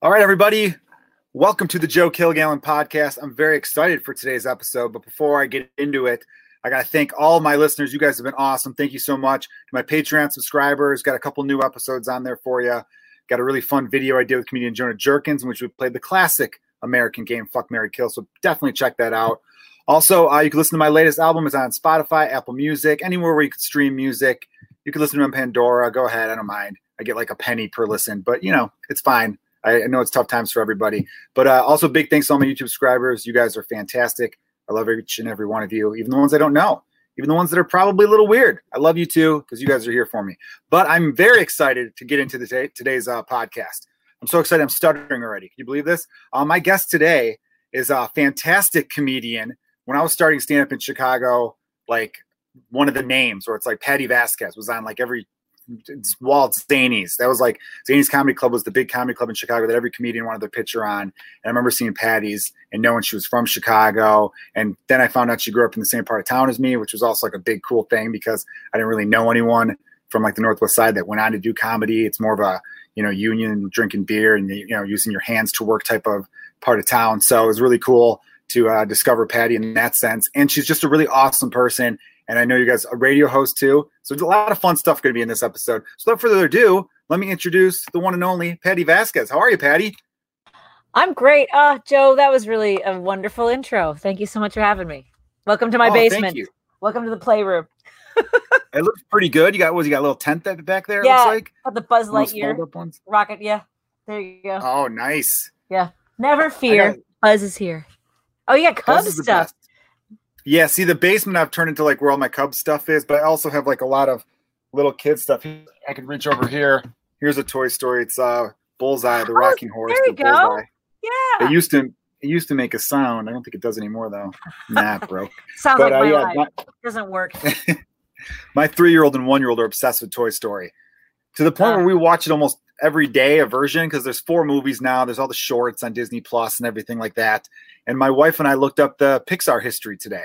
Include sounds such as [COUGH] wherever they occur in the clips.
All right, everybody. Welcome to the Joe Kilgallon podcast. I'm very excited for today's episode, but before I get into it, I got to thank all my listeners. You guys have been awesome. Thank you so much. My Patreon subscribers, got a couple new episodes on there for you. Got a really fun video I did with comedian Jonah Jerkins, in which we played the classic American game Fuck Mary Kill. So definitely check that out. Also, uh, you can listen to my latest album. It's on Spotify, Apple Music, anywhere where you can stream music. You can listen to it on Pandora. Go ahead. I don't mind. I get like a penny per listen, but you know, it's fine. I, know it's tough times for everybody, but uh, also big thanks to all my YouTube subscribers. You guys are fantastic. I love each and every one of you, even the ones I don't know, even the ones that are probably a little weird. I love you too because you guys are here for me. But I'm very excited to get into the t- today's uh, podcast. I'm so excited. I'm stuttering already. Can you believe this? Uh, my guest today is a fantastic comedian. When I was starting stand up in Chicago, like one of the names, or it's like Patti Vasquez was on like every Walt Zanies. That was like Zanies Comedy Club was the big comedy club in Chicago that every comedian wanted their picture on. And I remember seeing Patti's and knowing she was from Chicago. And then I found out she grew up in the same part of town as me, which was also like a big cool thing because I didn't really know anyone from like the Northwest side that went on to do comedy. It's more of a, you know, union drinking beer and, you know, using your hands to work type of part of town. So it was really cool to uh, discover Patti in that sense. And she's just a really awesome person and I know you guys a radio host too. So there's a lot of fun stuff going to be in this episode. So without further ado, let me introduce the one and only Patti Vasquez. How are you, Patti? I'm great. Uh, Joe, that was really a wonderful intro. Thank you so much for having me. Welcome to my oh, basement. Welcome to the playroom. [LAUGHS] it looks pretty good. You got was you got a little tent that back there? Yeah, looks like the Buzz Lightyear rocket. Yeah, there you go. Oh, nice. Yeah, never fear. Buzz is here. Oh, you got Cubs stuff. Yeah, see the basement I've turned into like where all my Cubs stuff is, but I also have like a lot of little kid stuff. I can reach over here. Here's a Toy Story. It's uh Bullseye, the oh, rocking horse. There you the go. Bullseye. Yeah. It used to it used to make a sound. I don't think it does anymore though. Nah, [LAUGHS] bro. Sounds but, like uh, my yeah, life. My, doesn't work. [LAUGHS] my three year old and one year old are obsessed with Toy Story. To the point uh, where we watch it almost every day, a version, because there's four movies now. There's all the shorts on Disney Plus and everything like that. And my wife and I looked up the Pixar history today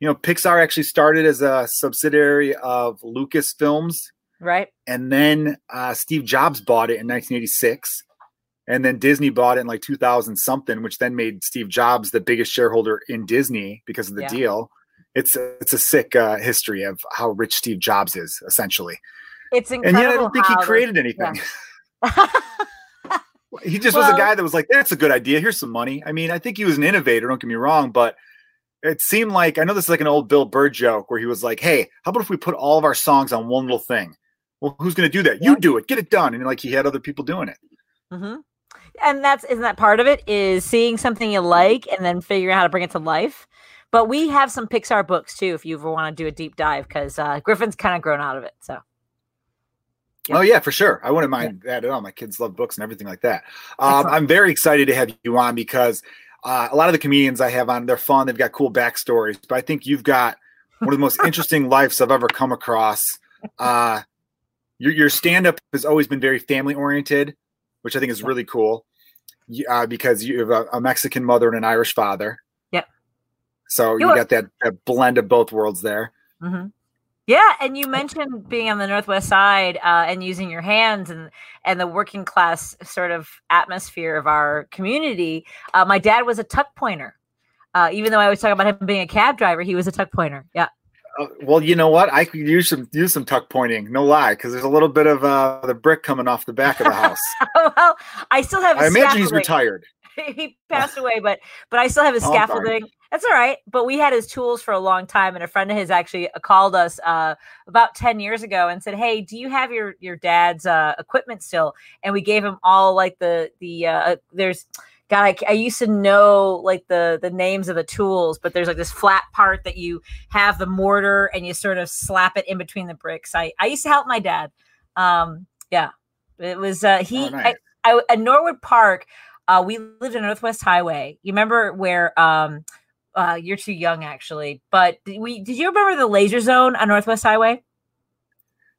you know, Pixar actually started as a subsidiary of Lucasfilms. Right. And then uh, Steve Jobs bought it in 1986. And then Disney bought it in like 2000 something, which then made Steve Jobs the biggest shareholder in Disney because of the yeah. deal. It's a, it's a sick uh, history of how rich Steve Jobs is, essentially. It's incredible. And yet, I don't think he created anything. Yeah. [LAUGHS] [LAUGHS] he just well, was a guy that was like, "That's a good idea. Here's some money." I mean, I think he was an innovator. Don't get me wrong, but it seemed like I know this is like an old Bill Burr joke where he was like, "Hey, how about if we put all of our songs on one little thing? Well, who's going to do that? You do it. Get it done." And like he had other people doing it. Mm-hmm. And that's isn't that part of it is seeing something you like and then figuring out how to bring it to life. But we have some Pixar books too, if you ever want to do a deep dive, because uh, Griffin's kind of grown out of it. So. Oh yeah, for sure. I wouldn't mind yeah. that at all. My kids love books and everything like that. Um, I'm very excited to have you on because uh, a lot of the comedians I have on, they're fun. They've got cool backstories, but I think you've got one of the most [LAUGHS] interesting lives I've ever come across. Uh, your, your stand up has always been very family oriented, which I think is really cool uh, because you have a, a, Mexican mother and an Irish father. Yep. So you, you got that, that, blend of both worlds there. Mm-hmm. Yeah, and you mentioned being on the northwest side uh, and using your hands and and the working class sort of atmosphere of our community. Uh, my dad was a tuck pointer. Uh, even though I always talk about him being a cab driver, he was a tuck pointer. Yeah. Uh, well, you know what? I could use some use some tuck pointing. No lie, because there's a little bit of uh, the brick coming off the back of the house. [LAUGHS] well, I still have. I imagine he's retired. [LAUGHS] he [LAUGHS] passed away, but but I still have his oh, scaffolding. That's all right. But we had his tools for a long time, and a friend of his actually uh, called us uh, about ten years ago and said, "Hey, do you have your your dad's uh, equipment still?" And we gave him all like the the uh, uh there's. God, I, I, used to know like the the names of the tools, but there's like this flat part that you have the mortar and you sort of slap it in between the bricks. I I used to help my dad. Um, yeah, it was uh, he oh, nice. I, I, at Norwood Park. Uh, we lived in Northwest Highway. You remember where? Um, uh, you're too young, actually. But did we did you remember the Laser Zone on Northwest Highway?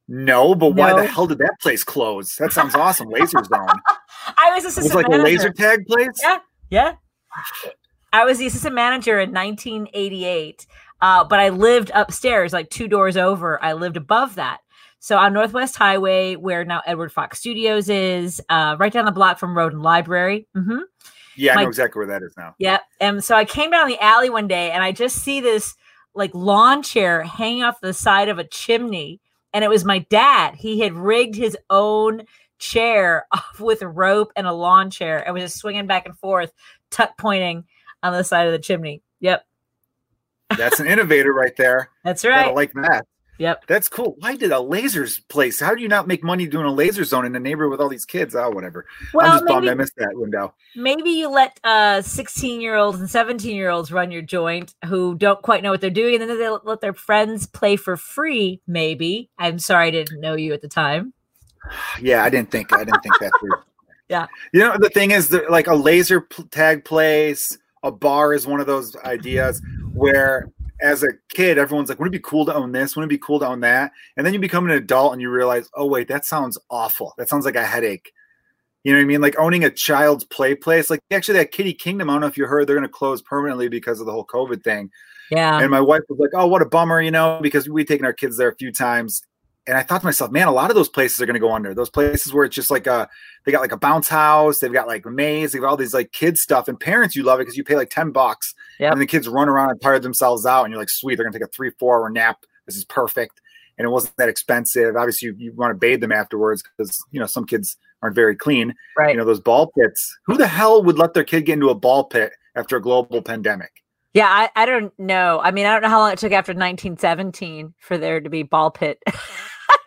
No, but no. why the hell did that place close? That sounds awesome. Laser Zone. [LAUGHS] I was assistant. It was like manager. a laser tag place. Yeah, yeah. I was the assistant manager in 1988, uh, but I lived upstairs, like two doors over. I lived above that. So on Northwest Highway, where now Edward Fox Studios is, uh, right down the block from Roden Library. Mm-hmm. Yeah, My, I know exactly where that is now. Yep. Yeah. And so I came down the alley one day and I just see this like lawn chair hanging off the side of a chimney. And it was my dad. He had rigged his own chair [LAUGHS] off with a rope and a lawn chair and was just swinging back and forth, tuck pointing on the side of the chimney. Yep. That's an innovator right there. [LAUGHS] That's right. I like that. Yep. That's cool. Why did a lasers place? How do you not make money doing a laser zone in a neighborhood with all these kids? Oh, whatever. Well, I'm just maybe, bummed I missed that window. Maybe you let uh 16 year olds and 17 year olds run your joint who don't quite know what they're doing, and then they let their friends play for free. Maybe. I'm sorry I didn't know you at the time. [SIGHS] Yeah, I didn't think I didn't think that through. [LAUGHS] yeah. You know, the thing is that like a laser tag place, a bar is one of those ideas where as a kid, everyone's like, wouldn't it be cool to own this? Wouldn't it be cool to own that? And then you become an adult and you realize, oh, wait, that sounds awful. That sounds like a headache. You know what I mean? Like owning a child's play place. Like actually, that Kitty Kingdom, I don't know if you heard, they're going to close permanently because of the whole COVID thing. Yeah. And my wife was like, oh, what a bummer, you know, because we've taken our kids there a few times and I thought to myself, man, a lot of those places are going to go under. Those places where it's just like a, they got like a bounce house, they've got like a maze, they've got all these like kids stuff, and parents you love it because you pay like ten bucks, yep. and the kids run around and tire themselves out, and you're like, sweet, they're going to take a three, four hour nap. This is perfect, and it wasn't that expensive. Obviously, you, you want to bathe them afterwards because you know some kids aren't very clean. Right. You know those ball pits. Who the hell would let their kid get into a ball pit after a global pandemic? Yeah, I, I don't know. I mean, I don't know how long it took after 1917 for there to be ball pit. [LAUGHS]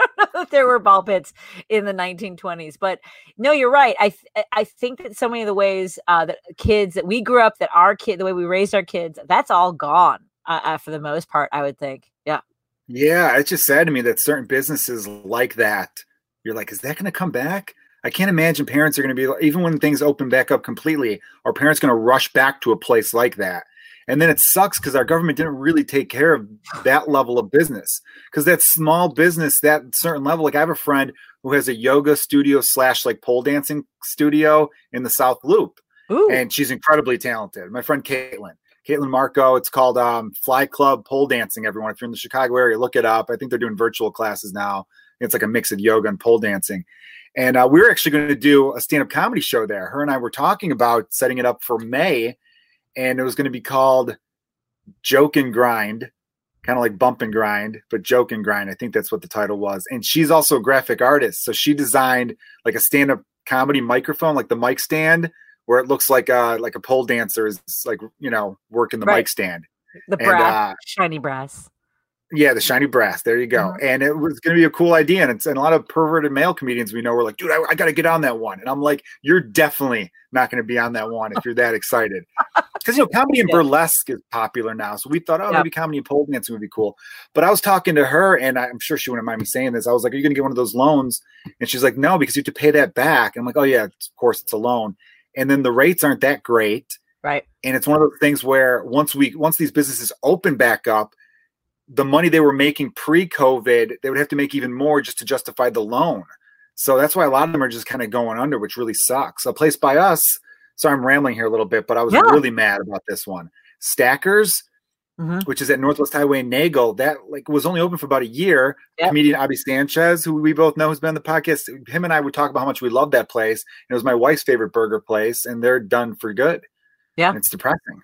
[LAUGHS] there were ball pits in the 1920s. But no, you're right. I th- I think that so many of the ways uh, that kids that we grew up, that our kid, the way we raised our kids, that's all gone uh, uh, for the most part. I would think. Yeah. Yeah, it's just sad to me that certain businesses like that. You're like, is that going to come back? I can't imagine parents are going to be even when things open back up completely. Are parents going to rush back to a place like that? And then it sucks because our government didn't really take care of that level of business. Because that small business, that certain level, like I have a friend who has a yoga studio slash like pole dancing studio in the South Loop. Ooh. And she's incredibly talented. My friend Caitlin. Caitlin Marco. It's called um, Fly Club Pole Dancing. Everyone, if you're in the Chicago area, look it up. I think they're doing virtual classes now. It's like a mix of yoga and pole dancing. And uh, we were actually going to do a stand up comedy show there. Her and I were talking about setting it up for May and it was going to be called Joke and Grind, kind of like Bump and Grind, but Joke and Grind. I think that's what the title was. And she's also a graphic artist, so she designed like a stand-up comedy microphone, like the mic stand, where it looks like a like a pole dancer is like you know working the right. mic stand. The brass, uh, shiny brass. Yeah, the shiny brass. There you go. Mm-hmm. And it was going to be a cool idea. And it's and a lot of perverted male comedians we know were like, dude, I, I got to get on that one. And I'm like, you're definitely not going to be on that one if you're that excited. [LAUGHS] Because you know, comedy and burlesque is popular now. So we thought, oh, maybe comedy and pole dancing would be cool. But I was talking to her, and I'm sure she wouldn't mind me saying this. I was like, Are you going to get one of those loans? And she's like, No, because you have to pay that back. And I'm like, Oh yeah, of course it's a loan. And then the rates aren't that great. Right. And it's one of those things where once we once these businesses open back up, the money they were making pre-COVID, they would have to make even more just to justify the loan. So that's why a lot of them are just kind of going under, which really sucks. A place by us. Sorry, I'm rambling here a little bit, but I was yeah. really mad about this one. Stackers, mm-hmm. which is at Northwest Highway in Nagle, that like was only open for about a year. Yep. Comedian Abby Sanchez, who we both know has been on the podcast, him and I would talk about how much we love that place. It was my wife's favorite burger place, and they're done for good. Yeah, and it's depressing.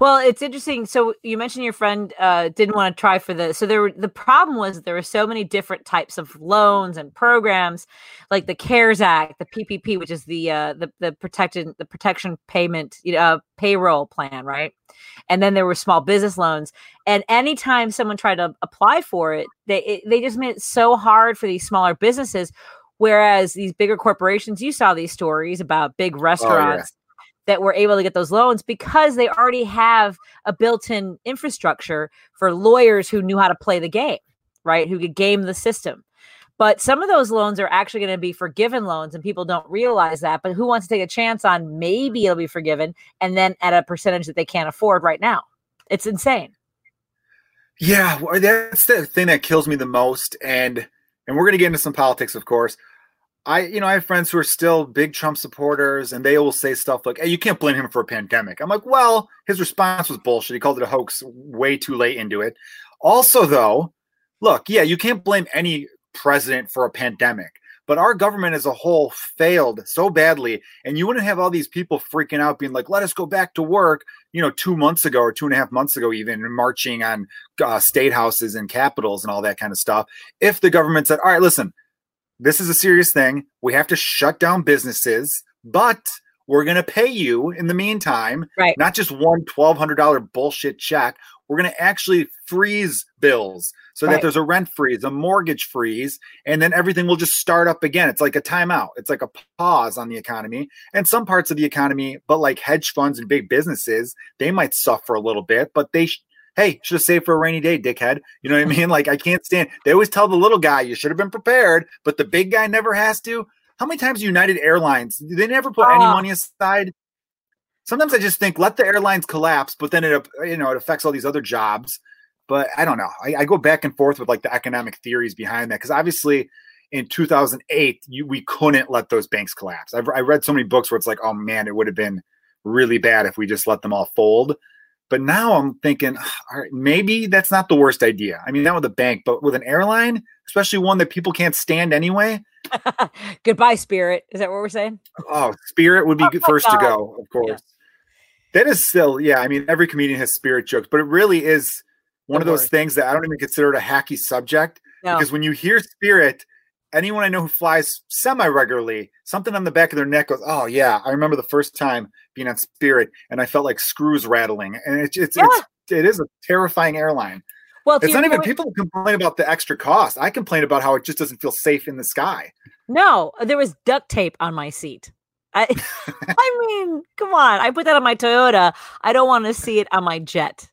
Well, it's interesting. So you mentioned your friend uh, didn't want to try for the. So there, were, the problem was there were so many different types of loans and programs, like the CARES Act, the PPP, which is the uh, the the protected the protection payment you know, uh, payroll plan, right? And then there were small business loans. And anytime someone tried to apply for it, they it, they just made it so hard for these smaller businesses. Whereas these bigger corporations, you saw these stories about big restaurants. That were able to get those loans because they already have a built-in infrastructure for lawyers who knew how to play the game, right? Who could game the system. But some of those loans are actually going to be forgiven loans, and people don't realize that. But who wants to take a chance on maybe it'll be forgiven and then at a percentage that they can't afford right now? It's insane. Yeah, that's the thing that kills me the most. And and we're going to get into some politics, of course. I, you know, I have friends who are still big Trump supporters, and they will say stuff like, "Hey, you can't blame him for a pandemic." I'm like, "Well, his response was bullshit. He called it a hoax way too late into it." Also, though, look, yeah, you can't blame any president for a pandemic. But our government as a whole failed so badly, and you wouldn't have all these people freaking out, being like, "Let us go back to work." You know, two months ago or two and a half months ago, even marching on uh, state houses and capitals and all that kind of stuff. If the government said, "All right, listen, this is a serious thing. We have to shut down businesses, but we're going to pay you in the meantime, right? Not just one twelve hundred dollar bullshit check. We're going to actually freeze bills so right. that there's a rent freeze, a mortgage freeze, and then everything will just start up again. It's like a timeout. It's like a pause on the economy. And some parts of the economy, but like hedge funds and big businesses, they might suffer a little bit, but they hey, should have saved for a rainy day, dickhead. You know what I mean? Like I can't stand. They always tell the little guy you should have been prepared, but the big guy never has to. How many times United Airlines they never put any ah. money aside? Sometimes I just think let the airlines collapse, but then it uh, you know it affects all these other jobs. But I don't know. I, I go back and forth with like the economic theories behind that because obviously in 2008 you, we couldn't let those banks collapse. I've I read so many books where it's like, oh man, it would have been really bad if we just let them all fold. But now I'm thinking, ah, all right, maybe that's not the worst idea. I mean, not with a bank, but with an airline, especially one that people can't stand anyway. [LAUGHS] Goodbye, Spirit. Is that what we're saying? Oh, Spirit would be oh, first God. to go, of course. Yeah. That is still, yeah. I mean, every comedian has Spirit jokes, but it really is one of those things that I don't even consider it a hacky subject no. because when you hear Spirit, anyone I know who flies semi regularly, something on the back of their neck goes, "Oh yeah, I remember the first time being on Spirit, and I felt like screws rattling." And it's it's, yeah. it's it is a terrifying airline. Well, it's not even people complain about the extra cost. I complain about how it just doesn't feel safe in the sky. No, there was duct tape on my seat. I, [LAUGHS] I mean, come on. I put that on my Toyota. I don't want to see it on my jet.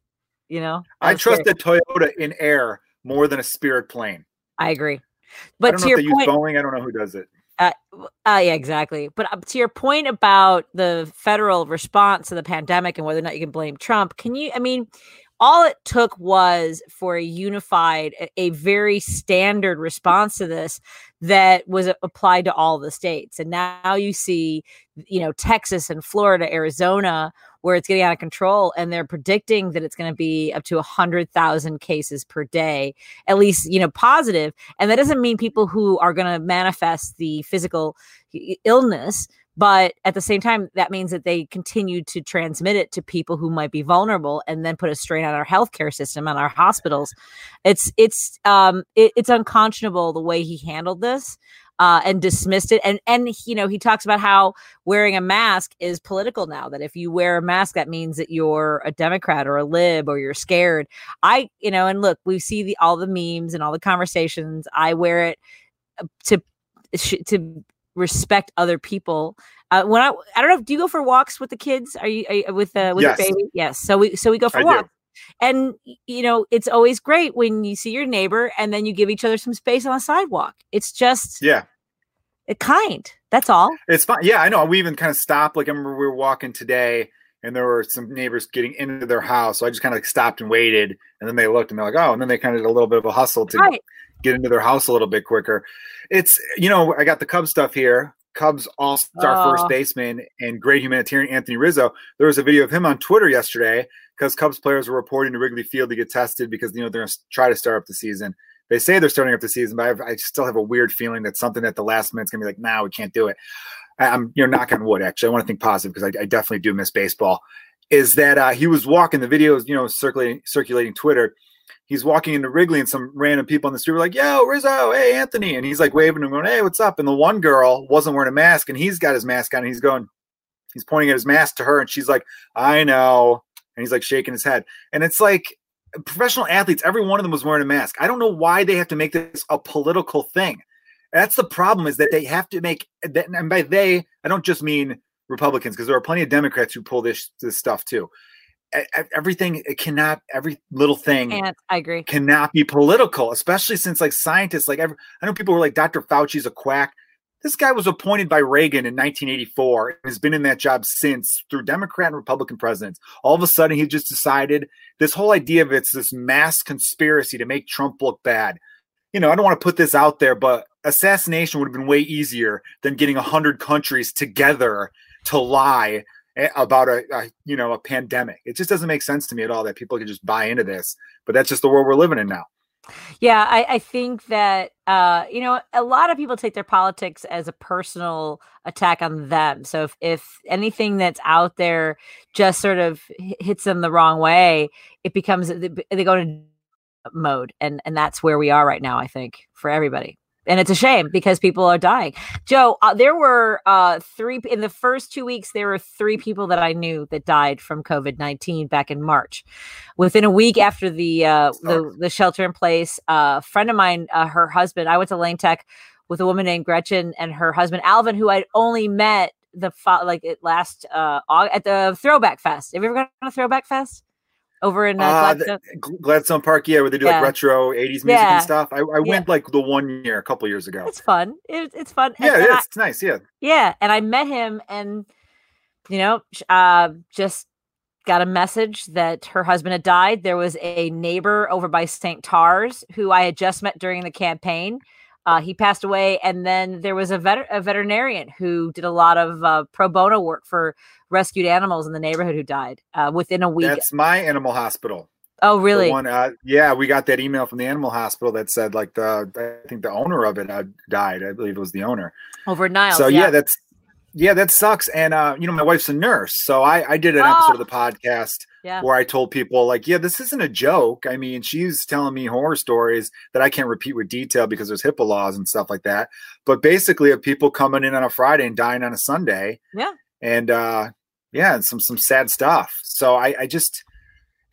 You know, I trust the Toyota in air more than a Spirit plane. I agree. But to your point, Boeing. I don't know who does it. Uh, uh, yeah, exactly. But uh, to your point about the federal response to the pandemic and whether or not you can blame Trump, can you? I mean, all it took was for a unified, a very standard response to this that was applied to all the states. And now you see, you know, Texas and Florida, Arizona, where it's getting out of control, and they're predicting that it's going to be up to a hundred thousand cases per day, at least you know. And that doesn't mean people who are going to manifest the physical illness but at the same time that means that they continue to transmit it to people who might be vulnerable and then put a strain on our healthcare system on our hospitals it's it's um it, it's unconscionable the way he handled this uh, and dismissed it. And and you know he talks about how wearing a mask is political now. That if you wear a mask, that means that you're a Democrat or a lib or you're scared. I you know and look, we see the all the memes and all the conversations. I wear it uh, to to respect other people. Uh, when I I don't know, do you go for walks with the kids? Are you, are you with uh, with yes. your baby? Yes. So we so we go for I walks. Do. And you know, it's always great when you see your neighbor and then you give each other some space on the sidewalk. It's just yeah, kind. That's all. It's fine. Yeah, I know. We even kind of stopped. Like I remember we were walking today, and there were some neighbors getting into their house, so I just kind of like stopped and waited, and then they looked and they're like, oh, and then they kind of did a little bit of a hustle to right. get into their house a little bit quicker. It's you know, I got the Cubs stuff here. Cubs all star oh. first baseman and great humanitarian Anthony Rizzo. There was a video of him on Twitter yesterday because Cubs players were reporting to Wrigley Field to get tested because you know they're going to try to start up the season. They say they're starting up the season, but I've, i still have a weird feeling that something at the last minute's going to be like, "Now nah, we can't do it." I'm you know knock on wood. Actually, I want to think positive because I, I, definitely do miss baseball. Is that uh, he was walking the videos, you know, circulating circulating Twitter he's walking into Wrigley and some random people on the street were like, "Yo, Rizzo, hey Anthony," and he's like waving and going, "Hey, what's up?" And the one girl wasn't wearing a mask, and he's got his mask on, and he's going, he's pointing at his mask to her, and she's like, "I know," and he's like shaking his head, and it's like professional athletes, every one of them was wearing a mask. I don't know why they have to make this a political thing. That's the problem is that they have to make that, and by they, I don't just mean Republicans because there are plenty of Democrats who pull this this stuff too everything it cannot every little thing and i agree cannot be political especially since like scientists like every, i know people were like dr fauci's a quack this guy was appointed by reagan in 1984 and has been in that job since through democrat and republican presidents all of a sudden he just decided this whole idea of it's this mass conspiracy to make trump look bad you know i don't want to put this out there but assassination would have been way easier than getting 100 countries together to lie about a, a, you know a pandemic. It just doesn't make sense to me at all that people can just buy into this. But that's just the world we're living in now. Yeah, I, I think that uh, you know a lot of people take their politics as a personal attack on them. So if if anything that's out there just sort of hits them the wrong way, it becomes they go into mode, and and that's where we are right now. I think for everybody and it's a shame because people are dying. Joe, uh, there were uh, three in the first two weeks. There were three people that I knew that died from COVID nineteen back in March. Within a week after the uh, the, the shelter in place, a friend of mine, uh, her husband, I went to Lane Tech with a woman named Gretchen and her husband Alvin, who I'd only met the like it last uh, at the Throwback Fest. Have you ever gone to a Throwback Fest? Over in uh, uh, Gladstone. Gladstone. Park, yeah, where they do yeah. like retro '80s music yeah. and stuff. I, I went like the one year, a couple years ago. It's fun. It, it's fun. Yeah, and, and it's nice. Yeah, yeah. And I met him, and you know, uh, just got a message that her husband had died. There was a neighbor over by St. Tars who I had just met during the campaign. Uh, he passed away, and then there was a, vet- a veterinarian who did a lot of uh, pro bono work for rescued animals in the neighborhood who died uh, within a week. That's my animal hospital. Oh, really? One, uh, yeah, we got that email from the animal hospital that said like the I think the owner of it had died. I believe it was the owner over Niles. So yeah, yeah that's yeah, that sucks. And uh, you know, my wife's a nurse, so I, I did an oh. episode of the podcast yeah. where I told people like, yeah, this isn't a joke. I mean, she's telling me horror stories that I can't repeat with detail because there's HIPAA laws and stuff like that. But basically, of people coming in on a Friday and dying on a Sunday. Yeah. And uh, yeah, and some some sad stuff. So I, I just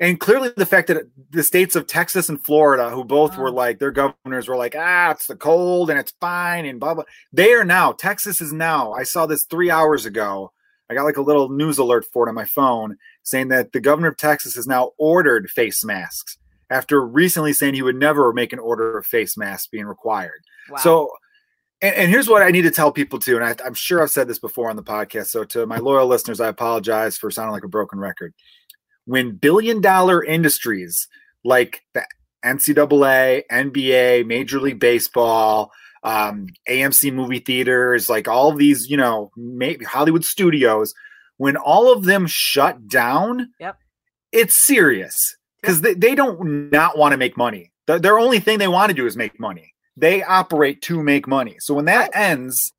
and clearly the fact that the states of Texas and Florida, who both were like their governors were like, ah, it's the cold and it's fine and blah blah. They are now. Texas is now. I saw this three hours ago. I got like a little news alert for it on my phone saying that the governor of Texas has now ordered face masks after recently saying he would never make an order of face masks being required. Wow. So and, and, here's what I need to tell people too, and I, am sure I've said this before on the podcast. So to my loyal listeners, I apologize for sounding like a broken record. When billion dollar industries like the NCAA, NBA, Major League Baseball, um, AMC movie theaters, like all these, you know, maybe Hollywood studios, when all of them shut down, yep. it's serious because they, they don't not want to make money. The, their only thing they want to do is make money they operate to make money. So when that ends,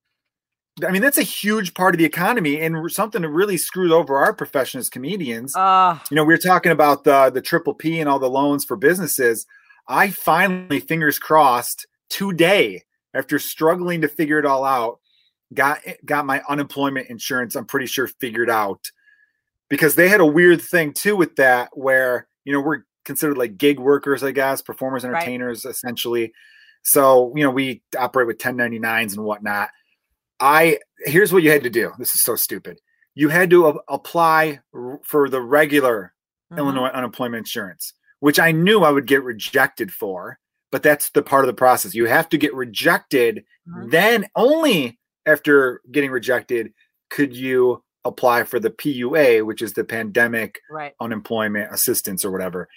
I mean, that's a huge part of the economy and something that really screws over our profession as comedians. Uh, you know, we are talking about the the triple P and all the loans for businesses. I finally, fingers crossed, today, after struggling to figure it all out, got got my unemployment insurance. I'm pretty sure figured out because they had a weird thing too with that, where you know we're considered like gig workers, I guess, performers, entertainers, right. essentially. So, you know, we operate with 1099s and whatnot. I here's what you had to do. This is so stupid. You had to a- apply r- for the regular mm-hmm. Illinois unemployment insurance, which I knew I would get rejected for, but that's the part of the process. You have to get rejected. Mm-hmm. Then only after getting rejected could you apply for the PUA, which is the pandemic right. unemployment assistance or whatever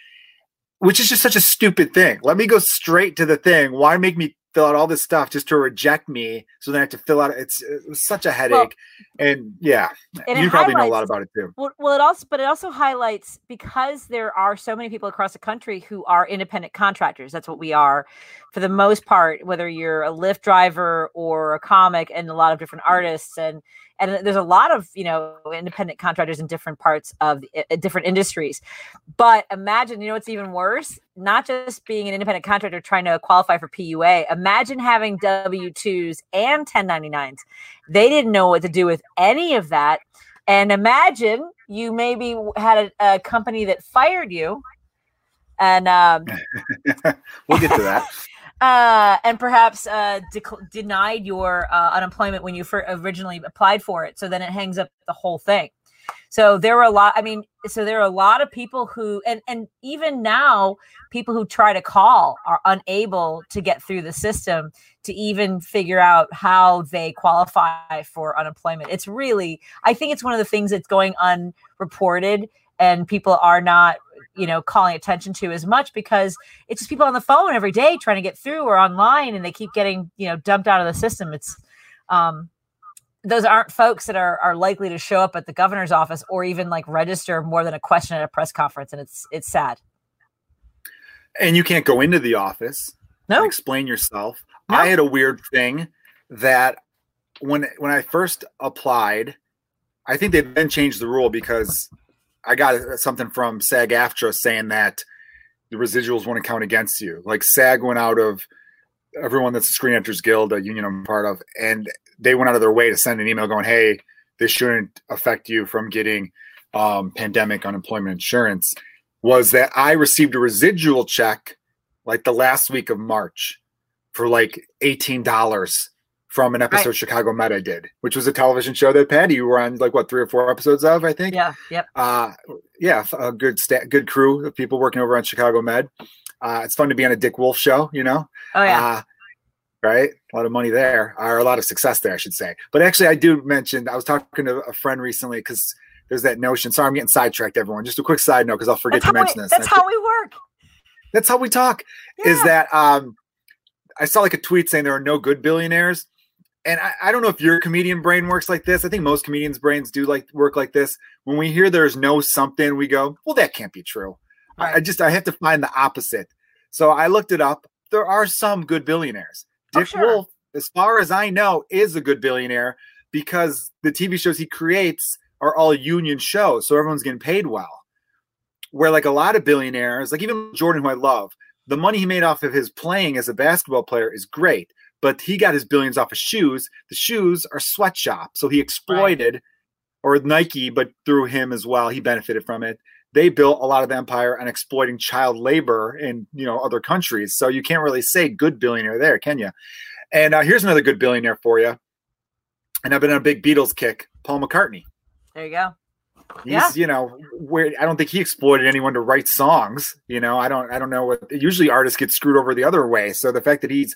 which is just such a stupid thing. Let me go straight to the thing. Why make me fill out all this stuff just to reject me? So then I have to fill out. It's it was such a headache. Well, and yeah, and you probably know a lot about it too. Well, well, it also, but it also highlights because there are so many people across the country who are independent contractors. That's what we are, for the most part. Whether you're a Lyft driver or a comic, and a lot of different artists and and there's a lot of you know independent contractors in different parts of uh, different industries. But imagine you know what's even worse? Not just being an independent contractor trying to qualify for pua imagine having w2s and 1099s they didn't know what to do with any of that. And imagine you maybe had a, a company that fired you. And um, [LAUGHS] we'll get to that [LAUGHS] uh, and perhaps uh, de- denied your uh, unemployment when you originally applied for it. So then it hangs up the whole thing. So there were a lot. I mean, so there are a lot of people who, and and even now, people who try to call are unable to get through the system to even figure out how they qualify for unemployment. It's really, I think it's one of the things that's going unreported, and people are not you know calling attention to as much because it's just people on the phone every day trying to get through or online and they keep getting you know dumped out of the system it's um those aren't folks that are are likely to show up at the governor's office or even like register more than a question at a press conference and it's it's sad and you can't go into the office no. explain yourself. No. I had a weird thing that when when I first applied, I think they've then changed the rule because I got something from SAG AFTRA saying that the residuals won't count against you. Like SAG went out of everyone that's the Screen Actors Guild, a union I'm part of, and they went out of their way to send an email going, "Hey, this shouldn't affect you from getting um, pandemic unemployment insurance." Was that I received a residual check like the last week of March for like eighteen dollars from an episode right. Chicago Med I did, which was a television show that Patti you were on like what three or four episodes of, I think. Yeah. Yep. Uh, yeah, a good stat, good crew of people working over on Chicago Med. Uh, it's fun to be on a Dick Wolf show, you know. Oh yeah. Uh, right, a lot of money there, or a lot of success there, I should say. But actually, I do mention I was talking to a friend recently because there's that notion. Sorry, I'm getting sidetracked, everyone. Just a quick side note because I'll forget that's to mention we, this. That's how we work. That's how we talk. Yeah. Is that um I saw like a tweet saying there are no good billionaires. And I, I, don't know if your comedian brain works like this. I think most comedians' brains do like work like this. When we hear there's no something, we go, well, that can't be true. I, I just I have to find the opposite. So I looked it up. There are some good billionaires. Oh, Dick sure. Wolf, as far as I know, is a good billionaire because the TV shows he creates are all union shows, so everyone's getting paid well where like a lot of billionaires, like even Jordan, who I love, the money he made off of his playing as a basketball player is great, but he got his billions off of shoes. The shoes are sweatshop. so he exploited, right. or Nike, but through him as well, he benefited from it. They built a lot of empire on exploiting child labor in you know other countries, so you can't really say good billionaire there, can you? And uh, here's another good billionaire for you. And I've been on a big Beatles kick, Paul McCartney. There you go. He's, yeah. you know, where I don't think he exploited anyone to write songs. You know, I don't, I don't know what. Usually, artists get screwed over the other way. So the fact that he's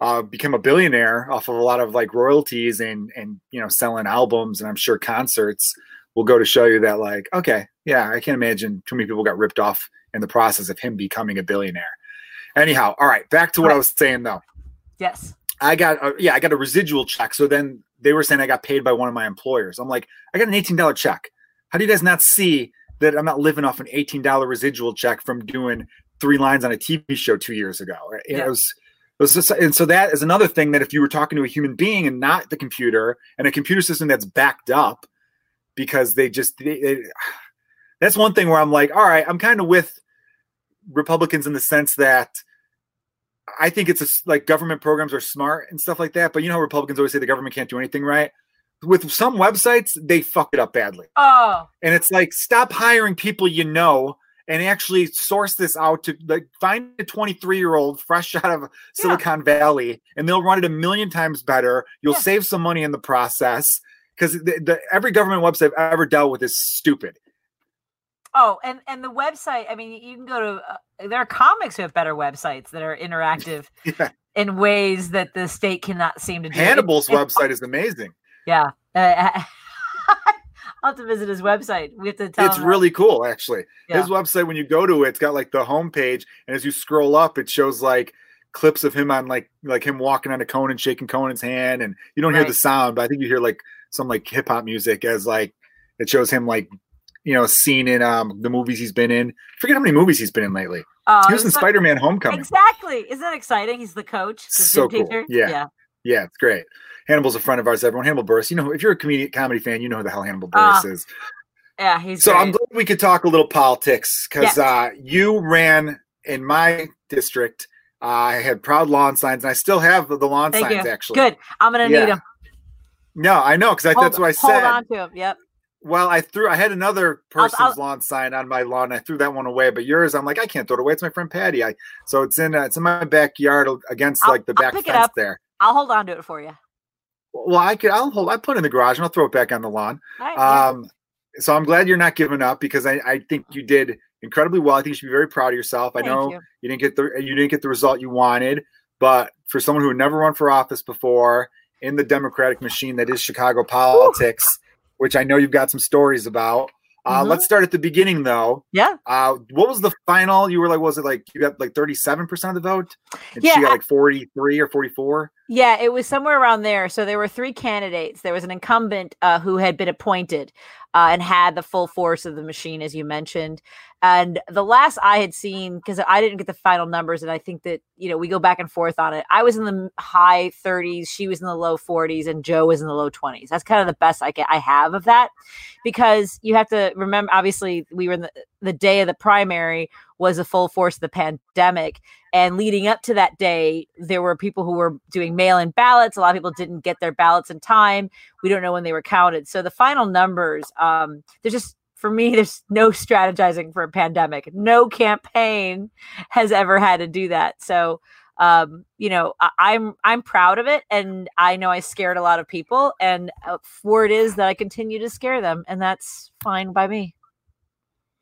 uh, become a billionaire off of a lot of like royalties and and you know selling albums and I'm sure concerts will go to show you that like okay, yeah, I can't imagine too many people got ripped off in the process of him becoming a billionaire. Anyhow, all right, back to what right. I was saying though. Yes. I got a, yeah, I got a residual check. So then they were saying I got paid by one of my employers. I'm like, I got an $18 check. How do you guys not see that I'm not living off an $18 residual check from doing three lines on a TV show two years ago? It it was just, and so that is another thing that if you were talking to a human being and not the computer and a computer system that's backed up because they just, they, they, [SIGHS] that's one thing where I'm like, all right, I'm kind of with Republicans in the sense that I think it's a, like government programs are smart and stuff like that. But you know, Republicans always say the government can't do anything right with some websites they fuck it up badly. Oh. And it's like stop hiring people you know and actually source this out to like find a 23 year old fresh [LAUGHS] out of Silicon yeah. Valley and they'll run it a million times better. You'll yeah. save some money in the process because every government website I've ever dealt with is stupid. Oh, and and the website. I mean, you can go to. Uh, there are comics who have better websites that are interactive [LAUGHS] yeah. in ways that the state cannot seem to do. Hannibal's it, website is amazing. Yeah. Uh, [LAUGHS] I'll have to visit his website. We have to tell. It's really that. cool, actually. Yeah. His website, when you go to it, it's got like the homepage, and as you scroll up, it shows like clips of him on like like him walking on a Conan, shaking Conan's hand, and you don't right. hear the sound, but I think you hear like some like hip hop music as like it shows him like you know seen in um the movies he's been in. Forget how many movies he's been in lately. Uh, he was in Spider Man Homecoming. Exactly. Isn't that exciting? He's the coach. The so cool. Yeah. yeah. Yeah, it's great. Hannibal's a friend of ours. Everyone, Hannibal Buress. You know, if you're a comedian comedy fan, you know who the hell Hannibal Buress uh, is. Yeah, he's. So great. I'm glad we could talk a little politics because uh, you ran in my district. Uh, I had proud lawn signs, and I still have the lawn Thank signs. You. Actually, good. I'm gonna yeah. need them. No, I know because that's what I said. Hold on to them. Yep. Well, I threw. I had another person's I'll, I'll, lawn sign on my lawn. I threw that one away, but yours, I'm like, I can't throw it away. It's my friend Patti. I so it's in uh, it's in my backyard against like the back fence there. I'll hold on to it for you. Well, I could. I'll hold. I put it in the garage and I'll throw it back on the lawn. Right, um, yeah. so I'm glad you're not giving up because I, I think you did incredibly well. I think you should be very proud of yourself. Thank I know you. you didn't get the you didn't get the result you wanted, but for someone who had never run for office before in the Democratic machine that is Chicago politics, which I know you've got some stories about. Uh, mm-hmm. Let's start at the beginning, though. Yeah. Uh, what was the final? You were like, was it like you got like thirty-seven percent of the vote, and yeah, she got like forty-three or forty-four? Yeah, it was somewhere around there. So there were three candidates. There was an incumbent uh, who had been appointed uh, and had the full force of the machine, as you mentioned. And the last I had seen, because I didn't get the final numbers, and I think that you know we go back and forth on it. I was in the high 30s, she was in the low 40s, and Joe was in the low 20s. That's kind of the best I get I have of that, because you have to remember. Obviously, we were in the the day of the primary was the full force of the pandemic, and leading up to that day, there were people who were doing mail-in ballots. A lot of people didn't get their ballots in time. We don't know when they were counted. So the final numbers, um, there's just for me, [LAUGHS] there's no strategizing for a pandemic. No campaign has ever had to do that. So, um, you know, I, I'm I'm proud of it, and I know I scared a lot of people, and uh, for it is that I continue to scare them, and that's fine by me.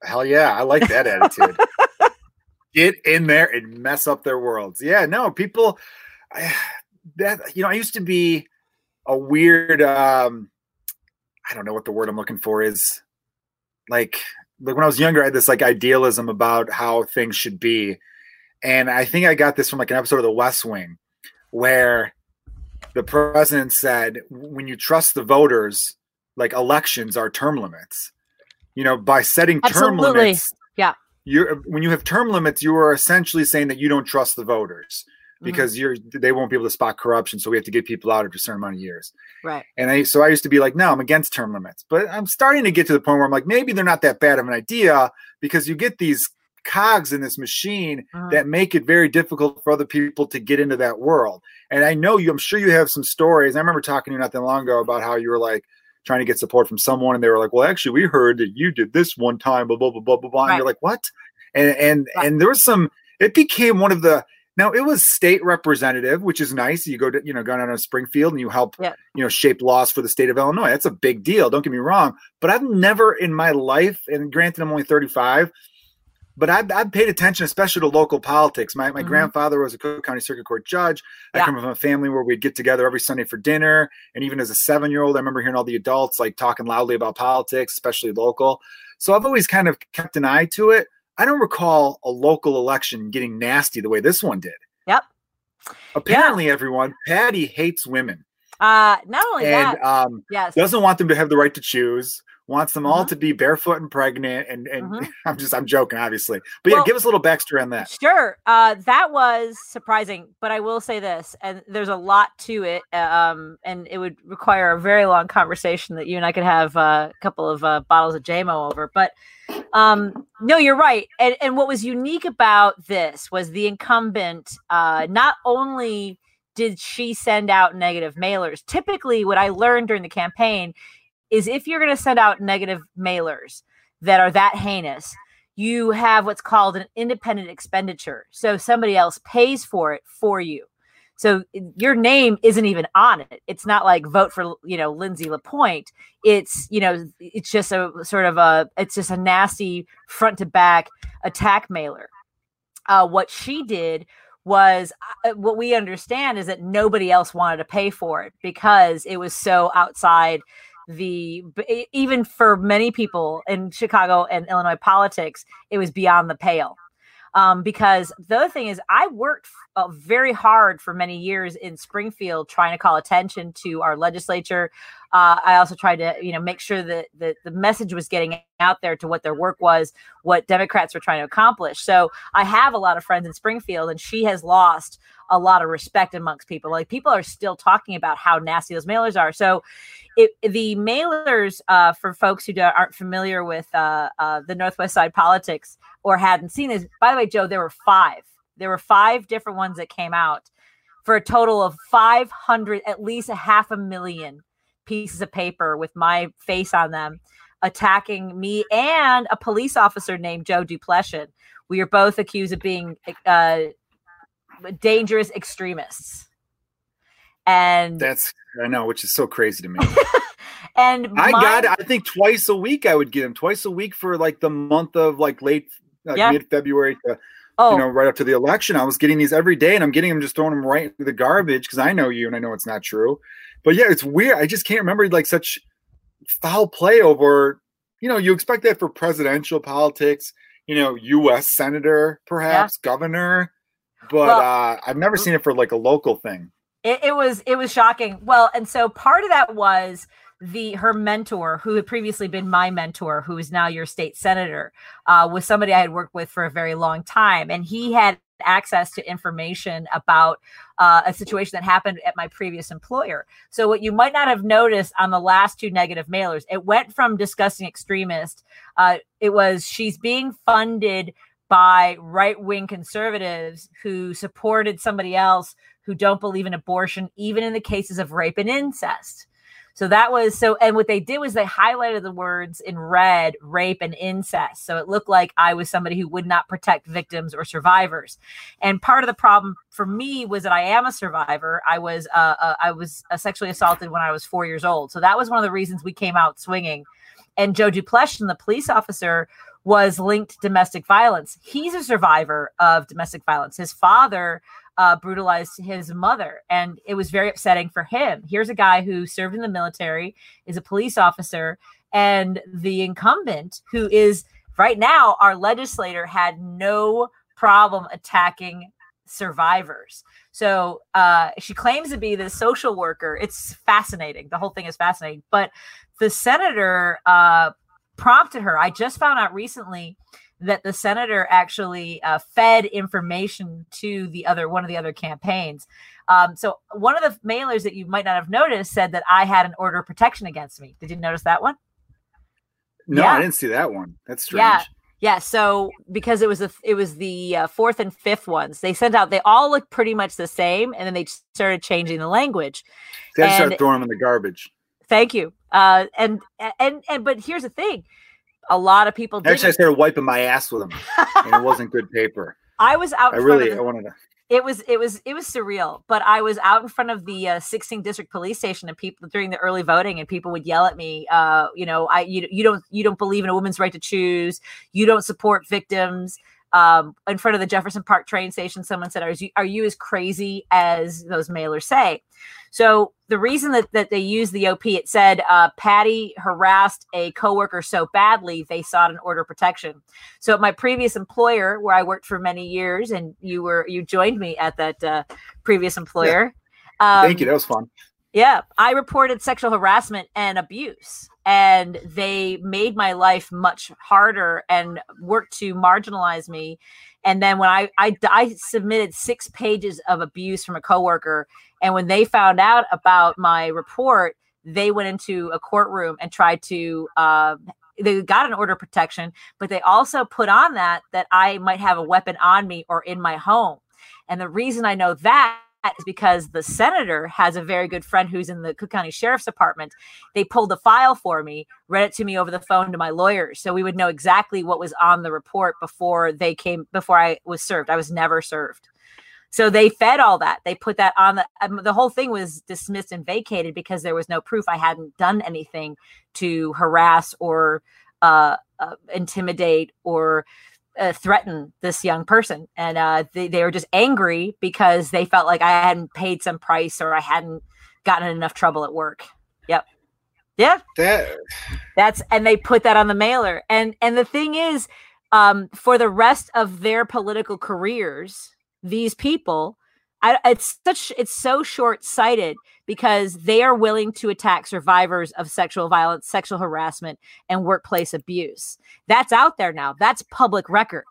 Hell yeah, I like that attitude. [LAUGHS] Get in there and mess up their worlds. Yeah, no, people. I, that you know, I used to be a weird. um I don't know what the word I'm looking for is like like when I was younger, I had this like idealism about how things should be. And I think I got this from like an episode of The West Wing where the president said, when you trust the voters, like elections are term limits. You know, by setting term Absolutely. limits, yeah. You're when you have term limits, you are essentially saying that you don't trust the voters. Mm-hmm. because you're they won't be able to spot corruption. So we have to get people out after a certain amount of years. Right. And I so I used to be like, no, I'm against term limits. But I'm starting to get to the point where I'm like, maybe they're not that bad of an idea because you get these cogs in this machine uh-huh. that make it very difficult for other people to get into that world. And I know you, I'm sure you have some stories. I remember talking to you not that long ago about how you were like trying to get support from someone, and they were like, "Well, actually, we heard that you did this one time, blah blah blah blah blah." blah. Right. And you're like, "What?" And and right. and there was some. It became one of the now it was state representative, which is nice. You go to you know go down to Springfield and you help yeah. you know shape laws for the state of Illinois. That's a big deal. Don't get me wrong, but I've never in my life, and granted I'm only 35, but I've, I've paid attention, especially to local politics. My my mm-hmm. grandfather was a Cook County Circuit Court judge. Yeah. I come from a family where we'd get together every Sunday for dinner, and even as a seven year old, I remember hearing all the adults like talking loudly about politics, especially local. So I've always kind of kept an eye to it. I don't recall a local election getting nasty the way this one did. Yep. Apparently, yeah. everyone, Patti hates women. Uh, not only and, that, um, yes, doesn't want them to have the right to choose. Wants them mm-hmm. all to be barefoot and pregnant, and and mm-hmm. [LAUGHS] I'm just I'm joking, obviously, but well, yeah, give us a little backstory on that. Sure, uh, that was surprising, but I will say this, and there's a lot to it, uh, um, and it would require a very long conversation that you and I could have uh, a couple of uh, bottles of JMO over, but um, no, you're right. And, and what was unique about this was the incumbent, uh, not only did she send out negative mailers, typically, what I learned during the campaign is if you're going to send out negative mailers that are that heinous, you have what's called an independent expenditure. So somebody else pays for it for you. So your name isn't even on it. It's not like vote for, you know, Lindsey LaPointe. It's, you know, it's just a sort of a, it's just a nasty front to back attack mailer. Uh, what she did was uh, what we understand is that nobody else wanted to pay for it because it was so outside the even for many people in Chicago and Illinois politics, it was beyond the pale. Um, because the other thing is, I worked uh, very hard for many years in Springfield trying to call attention to our legislature. Uh, I also tried to, you know, make sure that, that the message was getting out there to what their work was, what Democrats were trying to accomplish. So I have a lot of friends in Springfield, and she has lost a lot of respect amongst people. Like people are still talking about how nasty those mailers are. So it, the mailers uh, for folks who aren't familiar with uh, uh, the Northwest Side politics or hadn't seen this, by the way, Joe, there were five there were five different ones that came out for a total of 500, at least a half a million pieces of paper with my face on them attacking me and a police officer named Joe Duplessis. We are both accused of being uh, dangerous extremists. And that's, I know, which is so crazy to me. [LAUGHS] and I my, got, I think twice a week I would get them twice a week for like the month of like late, like yeah. mid February to oh. you know, right up to the election. I was getting these every day and I'm getting them just throwing them right into the garbage because I know you and I know it's not true. But yeah, it's weird. I just can't remember like such foul play over, you know, you expect that for presidential politics, you know, US senator, perhaps, yeah. governor. But well, uh, I've never seen it for like a local thing. It, it was it was shocking. Well, and so part of that was the her mentor who had previously been my mentor who is now your state senator uh, was somebody i had worked with for a very long time and he had access to information about uh, a situation that happened at my previous employer. So what you might not have noticed on the last two negative mailers it went from disgusting extremist uh, it was she's being funded by right-wing conservatives who supported somebody else who don't believe in abortion even in the cases of rape and incest so that was so, and what they did was they highlighted the words in red rape and incest. So it looked like I was somebody who would not protect victims or survivors. And part of the problem for me was that I am a survivor. I was, uh, uh, I was uh, sexually assaulted when I was four years old. So that was one of the reasons we came out swinging. And Joe Duplessis, the police officer, was linked to domestic violence. He's a survivor of domestic violence. His father uh, brutalized his mother. And it was very upsetting for him. Here's a guy who served in the military, is a police officer, and the incumbent, who is right now our legislator, had no problem attacking survivors. So uh, she claims to be the social worker. It's fascinating. The whole thing is fascinating. But the senator uh, prompted her. I just found out recently that the senator actually uh, fed information to the other one of the other campaigns. Um, so one of the mailers that you might not have noticed said that I had an order of protection against me. Did you notice that one? No, yeah. I didn't see that one. That's strange. Yeah. Yeah, so because it was the it was the uh, fourth and fifth ones, they sent out. They all look pretty much the same, and then they started changing the language. They started throwing them in the garbage. Thank you. Uh, and and and but here's the thing: a lot of people. Actually, I started wiping my ass with them, and it wasn't good [LAUGHS] paper. I was out. I really, the, I wanted to. It was it was it was surreal, but I was out in front of the uh, 16th district police station, and people during the early voting, and people would yell at me. Uh, you know, I you, you don't you don't believe in a woman's right to choose. You don't support victims um, in front of the Jefferson Park train station, someone said, are you, are you as crazy as those mailers say? So the reason that, that they used the OP, it said uh, Patti harassed a coworker so badly they sought an order protection. So at my previous employer, where I worked for many years, and you were you joined me at that uh, previous employer. Yeah. Um, Thank you. That was fun. Yeah, I reported sexual harassment and abuse, and they made my life much harder and worked to marginalize me. And then when I, I, I submitted six pages of abuse from a coworker, and when they found out about my report, they went into a courtroom and tried to. Uh, they got an order of protection, but they also put on that that I might have a weapon on me or in my home. And the reason I know that is because the senator has a very good friend who's in the Cook County Sheriff's Department. They pulled the file for me, read it to me over the phone to my lawyers, so we would know exactly what was on the report before they came before I was served. I was never served. So they fed all that. They put that on the um, the whole thing was dismissed and vacated because there was no proof I hadn't done anything to harass or uh, uh, intimidate or uh, threaten this young person. And uh, they, they were just angry because they felt like i hadn't paid some price or i hadn't gotten enough trouble at work. Yep. Yeah. That that's and they put that on the mailer. And and the thing is um for the rest of their political careers these people I, it's such it's so short-sighted because they are willing to attack survivors of sexual violence, sexual harassment, and workplace abuse. That's out there now. That's public record.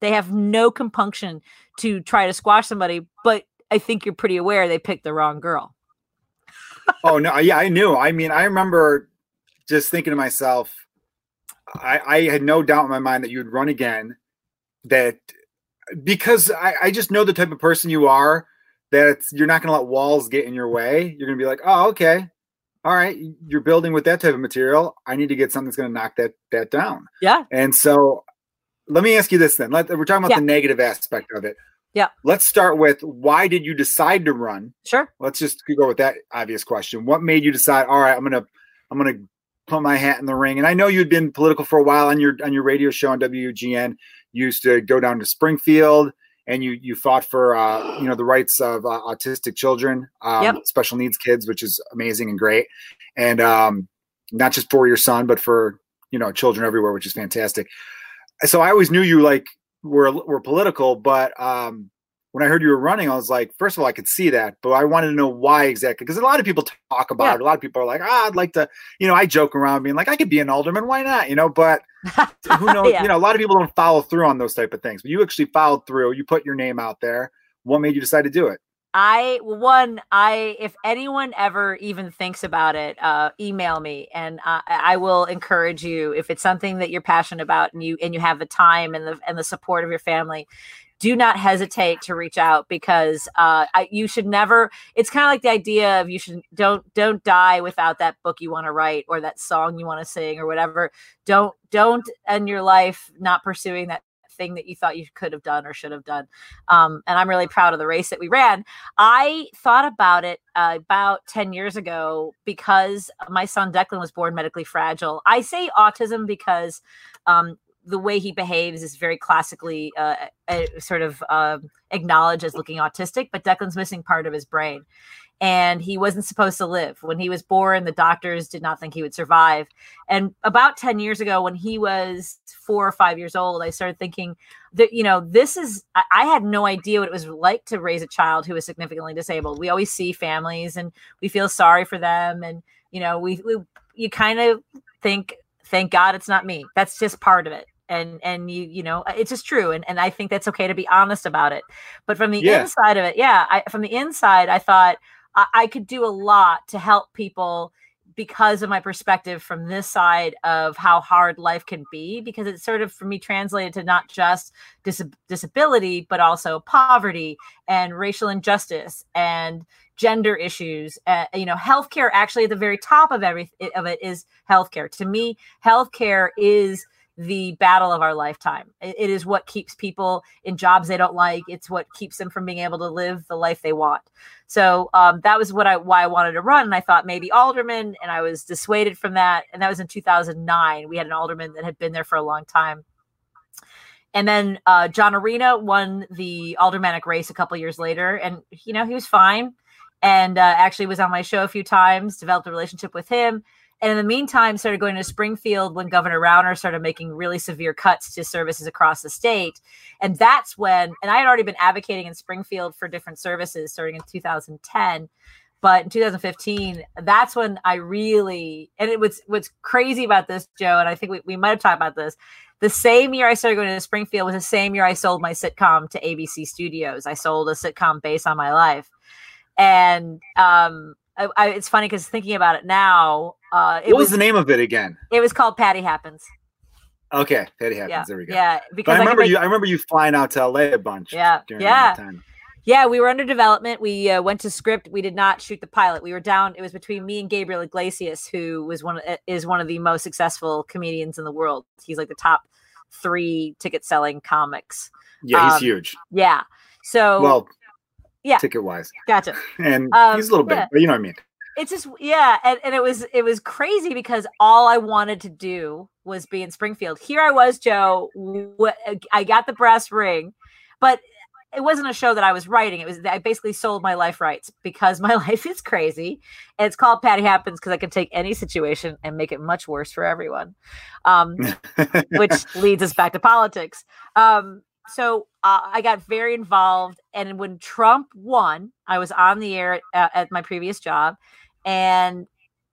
They have no compunction to try to squash somebody, but I think you're pretty aware they picked the wrong girl. [LAUGHS] oh no, yeah, I knew. I mean, I remember just thinking to myself, I, I had no doubt in my mind that you'd run again. That because I, I just know the type of person you are that you're not going to let walls get in your way. You're going to be like, oh, okay, all right, you're building with that type of material. I need to get something that's going to knock that that down. Yeah. And so, let me ask you this then. Let, we're talking about yeah. the negative aspect of it. Yeah. Let's start with why did you decide to run? Sure. Let's just go with that obvious question. What made you decide? All right, I'm gonna I'm gonna put my hat in the ring. And I know you'd been political for a while on your on your radio show on WGN used to go down to Springfield and you you fought for uh, you know the rights of uh, autistic children, um, yep. special needs kids, which is amazing and great, and um, not just for your son, but for you know children everywhere, which is fantastic. So I always knew you like were were political, but um, when I heard you were running, I was like, first of all, I could see that, but I wanted to know why exactly. Because a lot of people talk about yeah. it. A lot of people are like, ah, I'd like to, you know, I joke around being like, I could be an alderman. Why not? You know, but [LAUGHS] who knows? yeah. You know, a lot of people don't follow through on those type of things. But you actually followed through. You put your name out there. What made you decide to do it? I one I if anyone ever even thinks about it, uh, email me and I, I will encourage you if it's something that you're passionate about and you and you have the time and the and the support of your family do not hesitate to reach out because uh, I, you should never. It's kind of like the idea of you should don't don't die without that book you want to write or that song you want to sing or whatever. Don't don't end your life not pursuing that thing that you thought you could have done or should have done. Um, and I'm really proud of the race that we ran. I thought about it uh, about 10 years ago because my son Declan was born medically fragile. I say autism because um, the way he behaves is very classically uh, sort of uh, acknowledged as looking autistic, but Declan's missing part of his brain. And he wasn't supposed to live. When he was born, the doctors did not think he would survive. And about 10 years ago, when he was four or five years old, I started thinking that, you know, this is, I, I had no idea what it was like to raise a child who was significantly disabled. We always see families and we feel sorry for them. And, you know, we, we you kind of think, thank God it's not me. That's just part of it and and you you know it's just true and and i think that's okay to be honest about it but from the yeah. inside of it yeah I, from the inside i thought I, I could do a lot to help people because of my perspective from this side of how hard life can be because it's sort of for me translated to not just dis- disability but also poverty and racial injustice and gender issues uh, you know healthcare actually at the very top of every of it is healthcare to me healthcare is the battle of our lifetime. It, is what keeps people in jobs they don't like. It's what keeps them from being able to live the life they want. So um, that was what I why I wanted to run. And I thought maybe alderman, and I was dissuaded from that. And that was in 2009. We had an alderman that had been there for a long time. And then uh, John Arena won the aldermanic race a couple years later, and you know he was fine, and uh, actually was on my show a few times. Developed a relationship with him and in the meantime, started going to Springfield when Governor Rauner started making really severe cuts to services across the state. And that's when, and I had already been advocating in Springfield for different services starting in 2010. But in 2015, that's when I really, and it was what's crazy about this, Joe, and I think we, we might have talked about this. The same year I started going to Springfield was the same year I sold my sitcom to ABC Studios. I sold a sitcom based on my life. And um, I, I, it's funny because thinking about it now, uh, it what was, was, the name of it again? It was called Patti Happens. Okay, Patti Happens. Yeah, there we go. Yeah, because I remember I you. I remember you flying out to LA a bunch. Yeah, yeah. Yeah, we were under development. We uh, went to script. We did not shoot the pilot. We were down. It was between me and Gabriel Iglesias, who was one of, uh, is one of the most successful comedians in the world. He's like the top three ticket selling comics. Yeah, he's um, huge. Yeah. So well, yeah, ticket wise. Gotcha. [LAUGHS] And um, he's a little bit, but you know what I mean. It's just yeah, and, and it was it was crazy because all I wanted to do was be in Springfield. Here I was, Joe. I got the brass ring, but it wasn't a show that I was writing. It was I basically sold my life rights because [LAUGHS] my life is crazy. And it's called Patti Happens because I can take any situation and make it much worse for everyone, um, [LAUGHS] which leads us back to politics. Um, so uh, I got very involved. And when Trump won, I was on the air at, at my previous job. And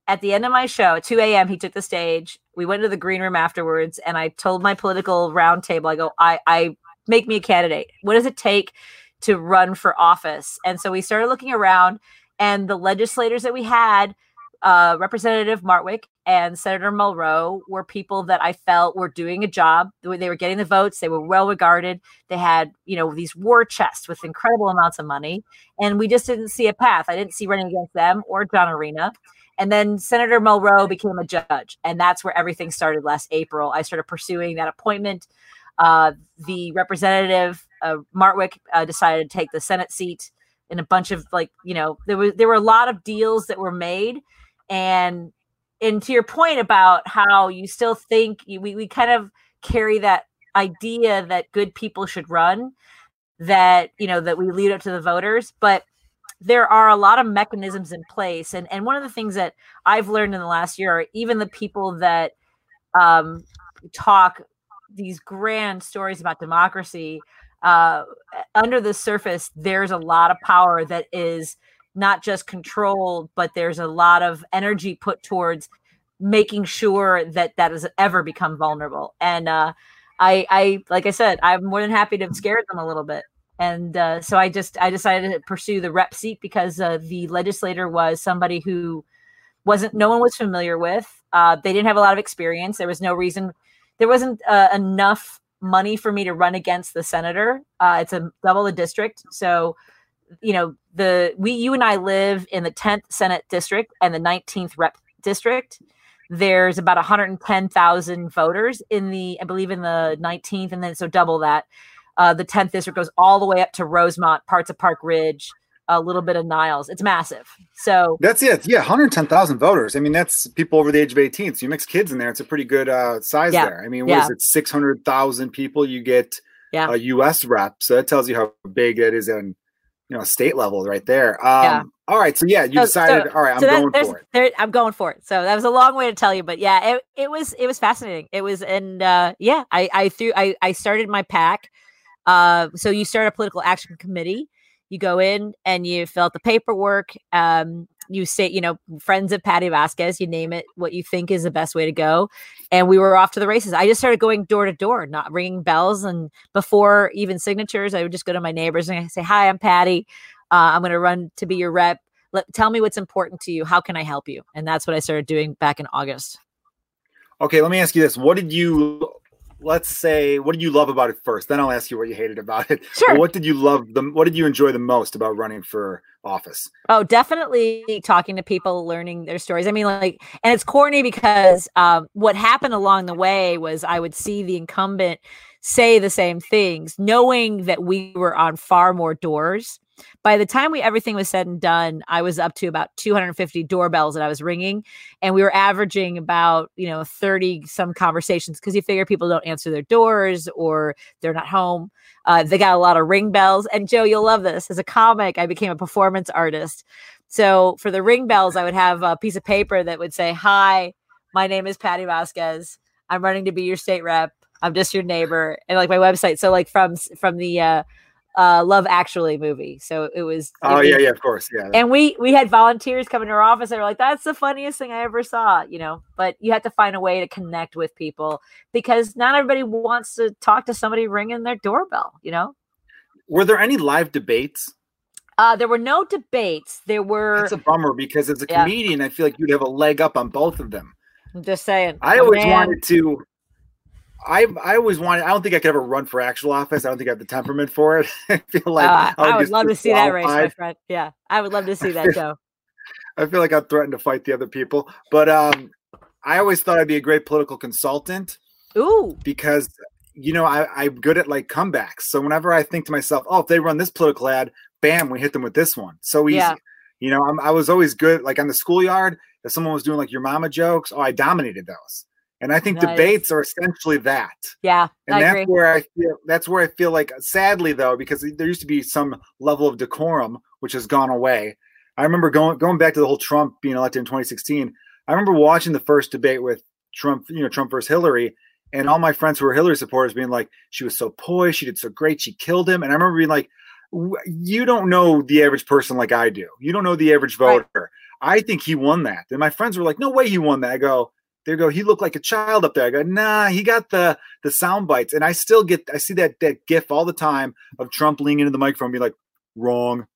at the end of my show at 2 a.m., he took the stage. We went to the green room afterwards, and I told my political roundtable, I go, I, I make me a candidate. What does it take to run for office? And so we started looking around, and the legislators that we had uh, Representative Martwick and Senator Mulroe were people that I felt were doing a job. They were getting the votes. They were well regarded. They had, you know, these war chests with incredible amounts of money. And we just didn't see a path. I didn't see running against them or John Arena. And then Senator Mulroe became a judge. And that's where everything started last April. I started pursuing that appointment. Uh, the representative, uh, Martwick, uh, decided to take the Senate seat. And a bunch of like, you know, there was there were a lot of deals that were made and and to your point about how you still think we, we kind of carry that idea that good people should run that you know that we lead up to the voters but there are a lot of mechanisms in place. And and one of the things that i've learned in the last year are even the people that um, talk these grand stories about democracy uh, under the surface, there's a lot of power that is not just controlled, but there's a lot of energy put towards making sure that that has ever become vulnerable. And uh, I, I, like I said, I'm more than happy to have scared them a little bit. And uh, so I just, I decided to pursue the rep seat because uh, the legislator was somebody who wasn't, no one was familiar with. Uh, they didn't have a lot of experience. There was no reason, there wasn't uh, enough money for me to run against the senator. Uh, it's a double the district, so you know the we you and I live in the 10th Senate district and the 19th rep district. There's about 110,000 voters in the I believe in the 19th, and then so double that. Uh, the 10th district goes all the way up to Rosemont, parts of Park Ridge, a little bit of Niles. It's massive. So that's it. Yeah, 110,000 voters. I mean, that's people over the age of 18. So you mix kids in there. It's a pretty good uh, size yeah. there. I mean, what yeah. is it? 600,000 people. You get yeah. a U.S. rep. So that tells you how big it is in you know state level right there. Um, yeah. All right. So yeah, you so, decided. So, all right, I'm so going for it. There, I'm going for it. So that was a long way to tell you, but yeah, it, it was it was fascinating. It was and uh, yeah, I I threw I I started my pack. Uh, so you start a political action committee you go in and you fill out the paperwork. Um, you say, you know, friends of Patti Vasquez, you name it, what you think is the best way to go. And we were off to the races. I just started going door to door, not ringing bells. And before even signatures, I would just go to my neighbors and I say, Hi, I'm Patti. Uh, I'm going to run to be your rep. Let, tell me what's important to you. How can I help you? And that's what I started doing back in August. Okay, let me ask you this. What did you let's say what did you love about it first? Then i'll ask you what you hated about it. Sure. what did you love the what did you enjoy the most about running for office? Oh definitely talking to people learning their stories. I mean like and it's corny because um, what happened along the way was i would see the incumbent say the same things knowing that we were on far more doors by the time we everything was said and done, I was up to about 250 doorbells that I was ringing, and we were averaging about you know 30 some conversations because you figure people don't answer their doors or they're not home. Uh, they got a lot of ring bells, and Joe, you'll love this. As a comic, I became a performance artist. So for the ring bells, I would have a piece of paper that would say, "Hi, my name is Patti Vasquez. I'm running to be your state rep. I'm just your neighbor," and like my website. So like from from the uh, uh Love Actually movie. So it was Oh it, yeah, yeah, of course. Yeah. And we we had volunteers come into our office. They were like, That's the funniest thing I ever saw, you know. But you have to find a way to connect with people because not everybody wants to talk to somebody ringing their doorbell, you know. Were there any live debates? Uh, there were no debates. There were. It's a bummer because as a yeah. comedian, I feel like you'd have a leg up on both of them. I'm just saying. I always man. wanted to. I I always wanted. I don't think I could ever run for actual office. I don't think I have the temperament for it. [LAUGHS] I feel like uh, I, would love to see that race, my friend. Yeah, I would love to see that show. [LAUGHS] I feel like I'm threatened to fight the other people, but um, I always thought I'd be a great political consultant. Ooh, because you know I, I'm good at like comebacks. So whenever I think to myself, oh, if they run this political ad, bam, we hit them with this one. So easy. Yeah. You know, I'm, I was always good. Like on the schoolyard, if someone was doing like your mama jokes, oh, I dominated those. And I think nice. debates are essentially that. Yeah. And I that's agree. where I feel that's where I feel like sadly though, because there used to be some level of decorum which has gone away. I remember going going back to the whole Trump being elected in 2016. I remember watching the first debate with Trump, you know, Trump versus Hillary, and all my friends who were Hillary supporters being like, she was so poised, she did so great, she killed him. And I remember being like, you don't know the average person like I do. You don't know the average voter. Right. I think he won that. And my friends were like, no way he won that. I go, they go, he looked like a child up there. I go, nah, he got the the sound bites, and I still get, I see that that gif all the time of Trump leaning into the microphone, be like, wrong,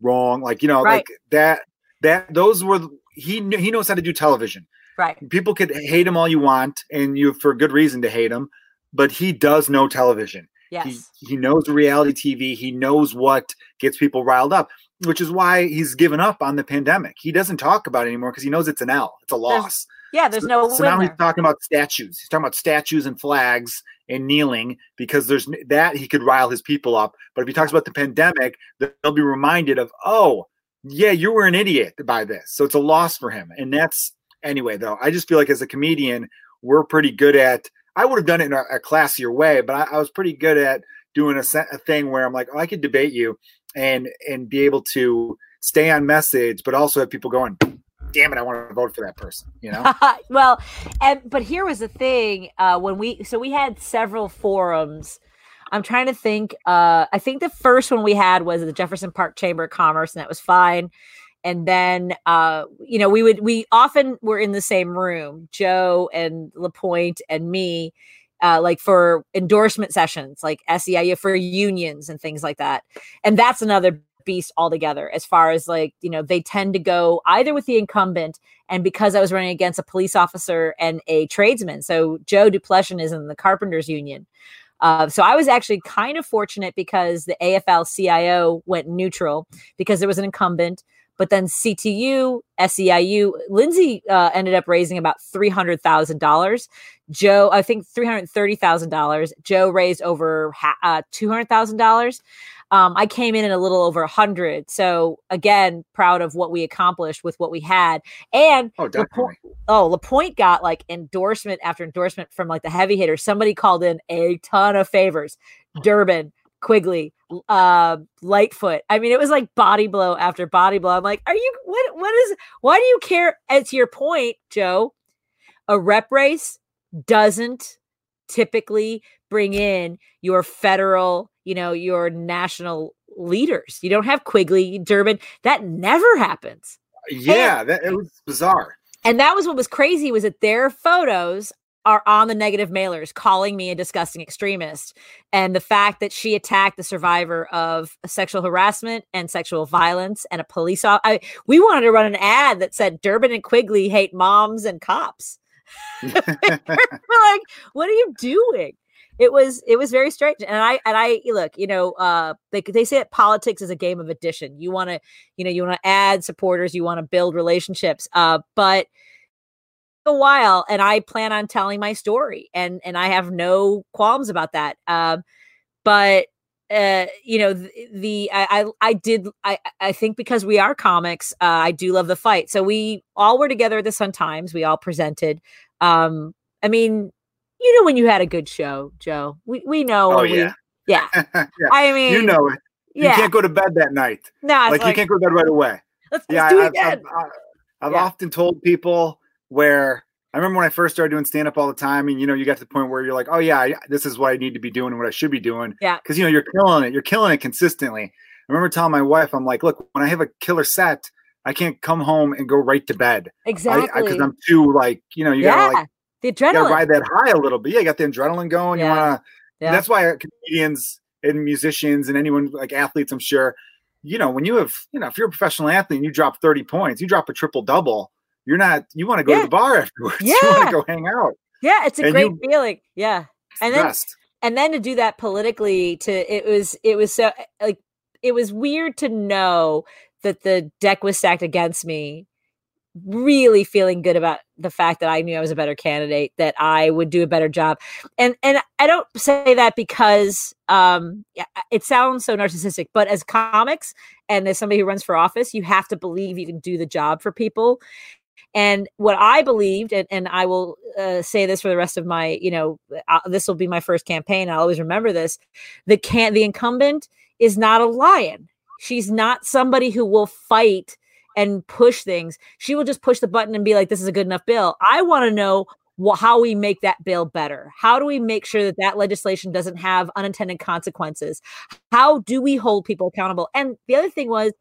wrong, like you know, right. like that. That those were he he knows how to do television. Right. People could hate him all you want, and you for good reason to hate him, but he does know television. Yes. He, he knows reality TV. He knows what gets people riled up, which is why he's given up on the pandemic. He doesn't talk about it anymore because he knows it's an L. It's a loss. There's, yeah, there's no. So, now he's talking about statues. He's talking about statues and flags and kneeling because there's that he could rile his people up. But if he talks about the pandemic, they'll be reminded of, oh, yeah, you were an idiot by this. So it's a loss for him. And that's anyway, though. I just feel like as a comedian, we're pretty good at. I would have done it in a, a classier way, but I, I, was pretty good at doing a, a thing where I'm like, oh, I could debate you and and be able to stay on message, but also have people going, damn it, I want to vote for that person. You know. [LAUGHS] well, and but here was the thing: uh, when we so we had several forums. I'm trying to think. Uh, I think the first one we had was the Jefferson Park Chamber of Commerce, and that was fine. And then, uh, you know, we would we often were in the same room, Joe and LaPointe and me, uh, like for endorsement sessions, like SEIU for unions and things like that. And that's another beast altogether as far as like you know they tend to go either with the incumbent and because i was running against a police officer and a tradesman so joe duplessis is in the carpenters union uh, so I was actually kind of fortunate because the AFL CIO went neutral because there was an incumbent. But then CTU, SEIU, Lindsey uh, ended up raising about three hundred thousand dollars. Joe, I think three hundred thirty thousand dollars. Joe raised over ha- uh, two hundred thousand dollars. Um, I came in at a little over a hundred. So again, proud of what we accomplished with what we had. And oh, definitely. LaPointe, oh, LaPointe got like endorsement after endorsement from like the heavy hitters. Somebody called in a ton of favors. Durbin, Quigley, uh, Lightfoot. I mean, it was like body blow after body blow. I'm like, are you what? What is? Why do you care? And to your point, Joe, a rep race doesn't typically bring in your federal, you know, your national leaders. You don't have Quigley, Durbin. That never happens. Yeah, and, that it was bizarre. And that was what was crazy was that their photos are on the negative mailers calling me a disgusting extremist and the fact that she attacked the survivor of sexual harassment and sexual violence and a police officer we wanted to run an ad that said durbin and quigley hate moms and cops [LAUGHS] [LAUGHS] we're like what are you doing it was it was very strange and i and i look you know uh they, they say that politics is a game of addition you want to you know you want to add supporters you want to build relationships uh but a while and I plan on telling my story and and I have no qualms about that. Um, but uh, you know the, the I, I, I did I I think because we are comics, uh, I do love the fight. So we all were together at the Sun Times. We all presented. Um, I mean, you know when you had a good show, Joe. We we know. Oh yeah. We, yeah. [LAUGHS] [LAUGHS] yeah. I mean, you know it. You yeah. can't go to bed that night. No, like, like, you can't go to bed right away. Let's, yeah, let's do it again. I've, I've, I've yeah. often told people where I remember when I first started doing stand up all the time, and you know, you got to the point where you're like, oh yeah, I, this is what I need to be doing and what I should be doing. Yeah. Because you know, you're killing it. You're killing it consistently. I remember telling my wife, I'm like, look, when I have a killer set, I can't come home and go right to bed. Exactly. Because I'm too like, you know, you yeah. gotta like the adrenaline. You gotta ride that high a little bit. Yeah, you got the adrenaline going. Yeah. You wanna. Yeah. That's why comedians and musicians and anyone like athletes, I'm sure, you know, when you have, you know, if you're a professional athlete and you drop 30 points, you drop a triple double you're not you want to go Yeah. to the bar [LAUGHS] afterwards. Yeah. You want to go hang out. Yeah, it's a And great you- feeling. Yeah. And then best. and then to do that politically to it was it was so eh, like it was weird to know that the deck was stacked against me really feeling good about the fact that I knew I was a better candidate that I would do a better job and and I don't say that because um it sounds so narcissistic but as comics and as somebody who runs for office you have to believe you can do the job for people and what I believed, and, and I will uh, say this for the rest of my, you know, uh, this will be my first campaign. I'll always remember this. The can the incumbent is not a lion. She's not somebody who will fight and push things. She will just push the button and be like, "This is a good enough bill." I want to know how we make that bill better. How do we make sure that that legislation doesn't have unintended consequences? How do we hold people accountable? And the other thing was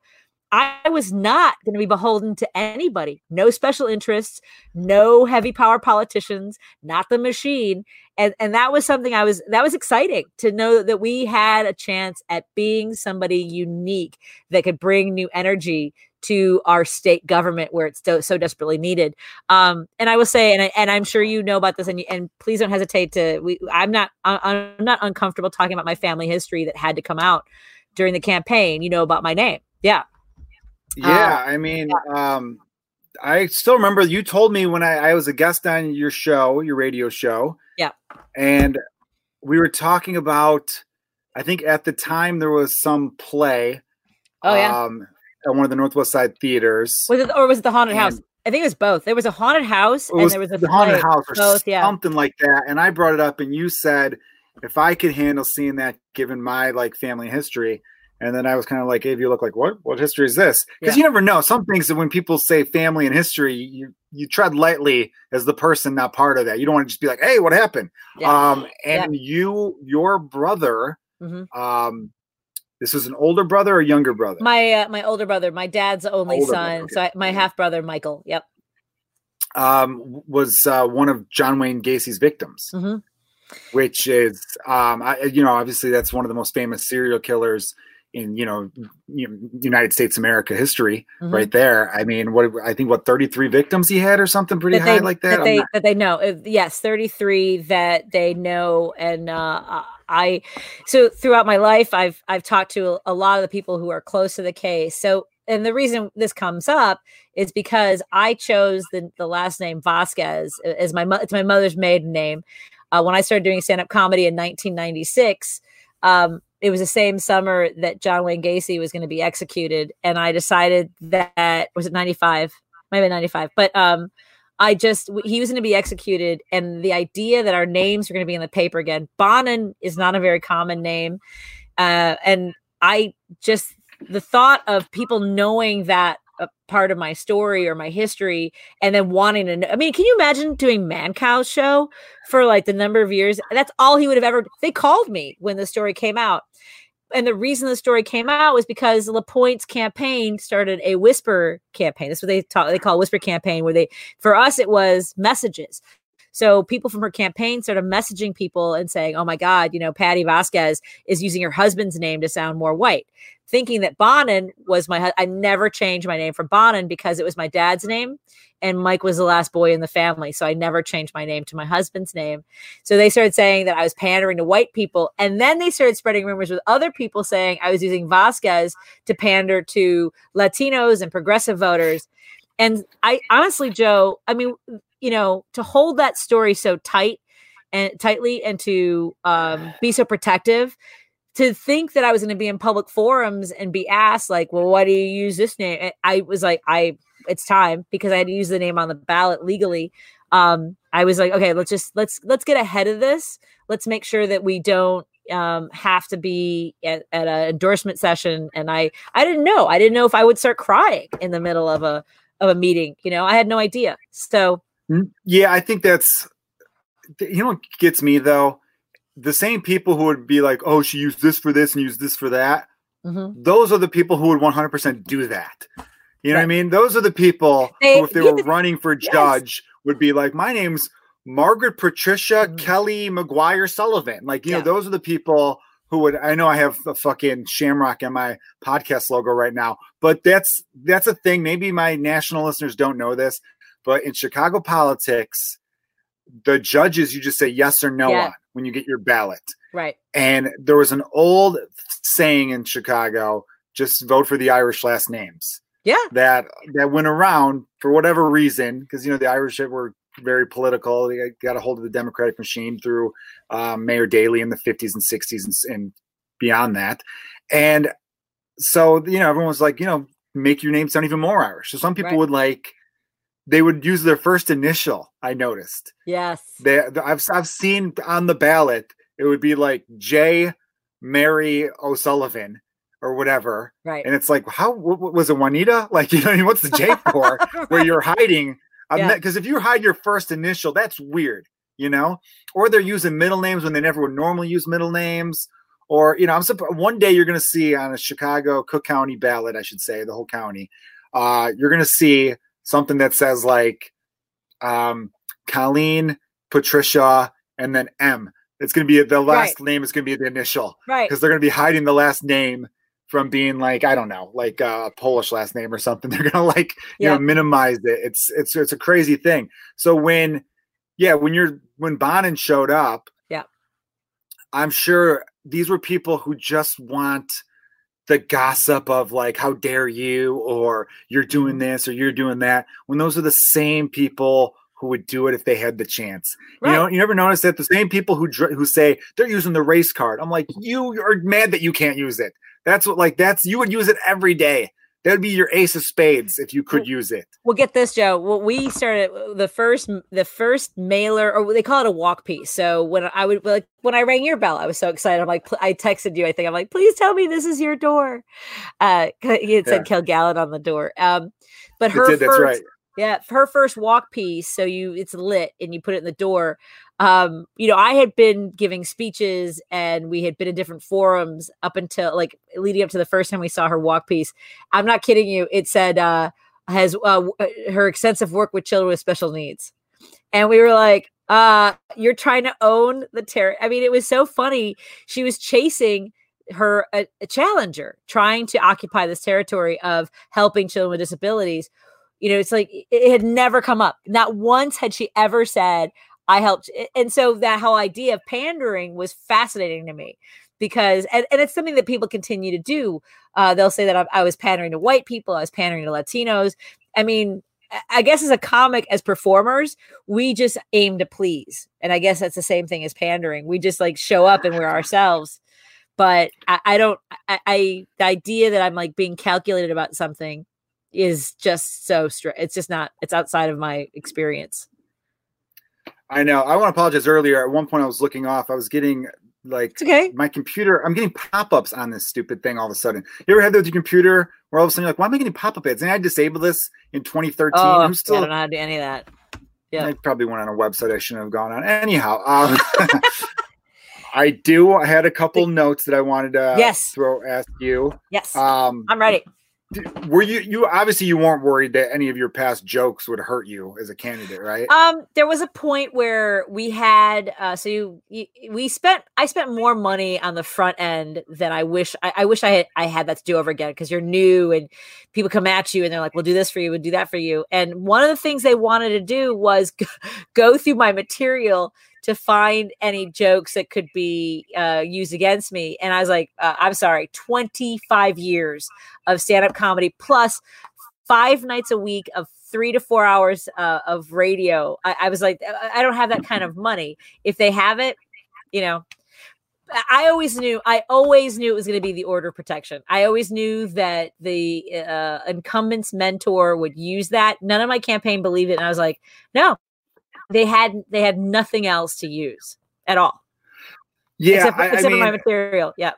I was not going to be beholden to anybody. No special interests, no heavy power politicians, not the machine. And and that was something I was that was exciting to know that we had a chance at being somebody unique that could bring new energy to our state government where it's so, so desperately needed. Um, and I will say, and I, and I'm sure you know about this, and you- and please don't hesitate to. We, I'm not I'm not uncomfortable talking about my family history that had to come out during the campaign. You know about my name, yeah. Yeah, I mean, um, I still remember you told me when I, I was a guest on your show, your radio show. Yeah. And we were talking about, I think at the time there was some play. Oh yeah. Um, at one of the Northwest Side theaters. Was it or was it the haunted house? I think it was both. There was a haunted house and there was a the haunted house or Both, yeah. something like that. And I brought it up, and you said if I could handle seeing that, given my like family history. And then I was kind of like, "If you look like what? What history is this?" Because Yeah. you never know. Some things that when people say family and history, you you tread lightly as the person not part of that. You don't want to just be like, "Hey, what happened?" Yeah. Um, and you, your brother, Mm-hmm. Um, this was an older brother or younger brother? My uh, my older brother. My dad's only older son. Brother. So I, my half brother Michael. Yep. Um, was uh, one of John Wayne Gacy's victims, mm-hmm. which is um, I, you know obviously that's one of the most famous serial killers in you know United States America history mm-hmm. right there. I mean, what I think what 33 victims he had or something pretty that high they, like that. That they, not... that they know. Uh, yes, 33 that they know and uh I so throughout my life I've I've talked to a lot of the people who are close to the case. So and the reason this comes up is because I chose the, the last name Vasquez as my it's my mother's maiden name. Uh, when I started doing stand up comedy in 1996, um, it was the same summer that John Wayne Gacy was going to be executed, and I decided that was it ninety five, maybe ninety five, but um, I just he was going to be executed, and the idea that our names were going to be in the paper again. Bonnin is not a very common name, uh, and I just the thought of people knowing that a part of my story or my history and then wanting to know. I mean, can you imagine doing Mancow's show for like the number of years? That's all he would have ever. They called me when the story came out. And the reason the story came out was because LaPointe's campaign started a whisper campaign. That's what they talk, they call whisper campaign, where they, for us, it was messages. So people from her campaign started messaging people and saying, "Oh my God, you know, Patti Vasquez is using her husband's name to sound more white." thinking that Bonnin was my I never changed my name from Bonnin because it was my dad's name and Mike was the last boy in the family so I never changed my name to my husband's name. So they started saying that I was pandering to white people and then they started spreading rumors with other people saying I was using Vasquez to pander to Latinos and progressive voters. And I honestly Joe, I mean, you know, to hold that story so tight and tightly and to um, [SIGHS] be so protective to think that I was going to be in public forums and be asked like, well, why do you use this name? I was like, I, it's time because I had to use the name on the ballot legally. Um, I was like, okay, let's just, let's, let's get ahead of this. Let's make sure that we don't um, have to be at, at an endorsement session. And I, I didn't know, I didn't know if I would start crying in the middle of a, of a meeting, you know, I had no idea. So, yeah, I think that's, you know, what gets me though the same people who would be like, "Oh, she used this for this and used this for that." Mm-hmm. Those are the people who would 100% do that. You know right. what I mean? Those are the people they, who, if they were running for judge, yes. would be like, "My name's Margaret Patricia mm-hmm. Kelly McGuire Sullivan." Like, you yeah. know, those are the people who would. I know I have a fucking shamrock in my podcast logo right now, but that's that's a thing. Maybe my national listeners don't know this, but in Chicago politics, the judges you just say yes or no yeah. on when you get your ballot. Right. And there was an old saying in Chicago, just vote for the Irish last names. Yeah. That that went around for whatever reason, because you know the Irish were very political. They got a hold of the Democratic machine through um, Mayor Daley in the 50s and 60s and, and beyond that. And so, you know, everyone was like, you know, make your name sound even more Irish. So some people right. would like they would use their first initial. I noticed. Yes. They, I've I've seen on the ballot it would be like J. Mary O'Sullivan or whatever. Right. And it's like, how what, was it Juanita? [LAUGHS] Like, you know, what's the J [LAUGHS] for? right. Where you're hiding? Because yeah. if you hide your first initial, that's weird, you know. Or they're using middle names when they never would normally use middle names. Or you know, I'm surprised. One day you're going to see on a Chicago Cook County ballot, I should say, the whole county. Uh, you're going to see something that says like um, Colleen, Patricia, and then M. It's going to be the last right. name is going to be the initial, right? Because they're going to be hiding the last name from being like I don't know, like a Polish last name or something. [LAUGHS] They're going to like you yeah. know minimize it. It's it's it's a crazy thing. So when yeah, when you're when Bonnin showed up, yeah, I'm sure these were people who just want the gossip of like how dare you or you're doing mm-hmm. this or you're doing that when those are the same people who would do it if they had the chance. Right. You know, you never notice that the same people who who say they're using the race card. I'm like, you are mad that you can't use it. That's what like that's you would use it every day. That would be your ace of spades if you could use it. Well, get this, Joe. Well, we started the first the first mailer, or they call it a walk piece. So when I would like when I rang your bell, I was so excited. I'm like, I texted you. I think I'm like, please tell me this is your door. Uh, he had said yeah. Kilgallon on the door. Um, but her did, first, right. Yeah, her first walk piece. So you, it's lit, and you put it in the door. Um, you know, I had been giving speeches, and we had been in different forums up until like leading up to the first time we saw her walk piece. I'm not kidding you. It said uh, has uh, uh her extensive work with children with special needs, and we were like, uh, you're trying to own the terror. I mean, it was so funny. She was chasing her a, a, challenger trying to occupy this territory of helping children with disabilities you know it's like it had never come up not once had she ever said i helped and so that whole idea of pandering was fascinating to me because and, and it's something that people continue to do uh, they'll say that I, I was pandering to white people i was pandering to latinos i mean I guess as a comic, as performers, we just aim to please. And I guess that's the same thing as pandering. We just like show up and we're ourselves but I, I don't I, I, the idea that I'm like being calculated about something is just so straight. It's just not. It's outside of my experience. I know. I want to apologize earlier. At one point, I was looking off. I was getting like it's okay. My computer. I'm getting pop-ups on this stupid thing all of a sudden. You ever had that with your computer where all of a sudden you're like, "Why am I getting pop-up ads?" And I disabled this in 2013. Oh, I'm still. I don't know how to do any of that. Yeah. I probably went on a website I shouldn't have gone on. Anyhow, um, [LAUGHS] [LAUGHS] I do. I had a couple notes that I wanted to yes. throw ask you. Yes. Um, I'm ready. Were you you obviously you weren't worried that any of your past jokes would hurt you as a candidate, right? Um, there was a point where we had uh, so you, you, we spent I spent more money on the front end than I wish I, I wish I had I had that to do over again because you're new and people come at you and they're like, "We'll do this for you, we'll do that for you." And one of the things they wanted to do was [LAUGHS] go through my material to find any jokes that could be uh, used against me. And I was like, uh, I'm sorry, 25 years of stand up comedy plus five nights a week of three to four hours uh, of radio. I, I was like, I don't have that kind of money. If they have it, you know, I always knew, I always knew it was going to be the order protection. I always knew that the uh, incumbent's mentor would use that. None of my campaign believed it. And I was like, no, they had they had nothing else to use at all. Yeah, except, I, except I mean, for my material. Yeah,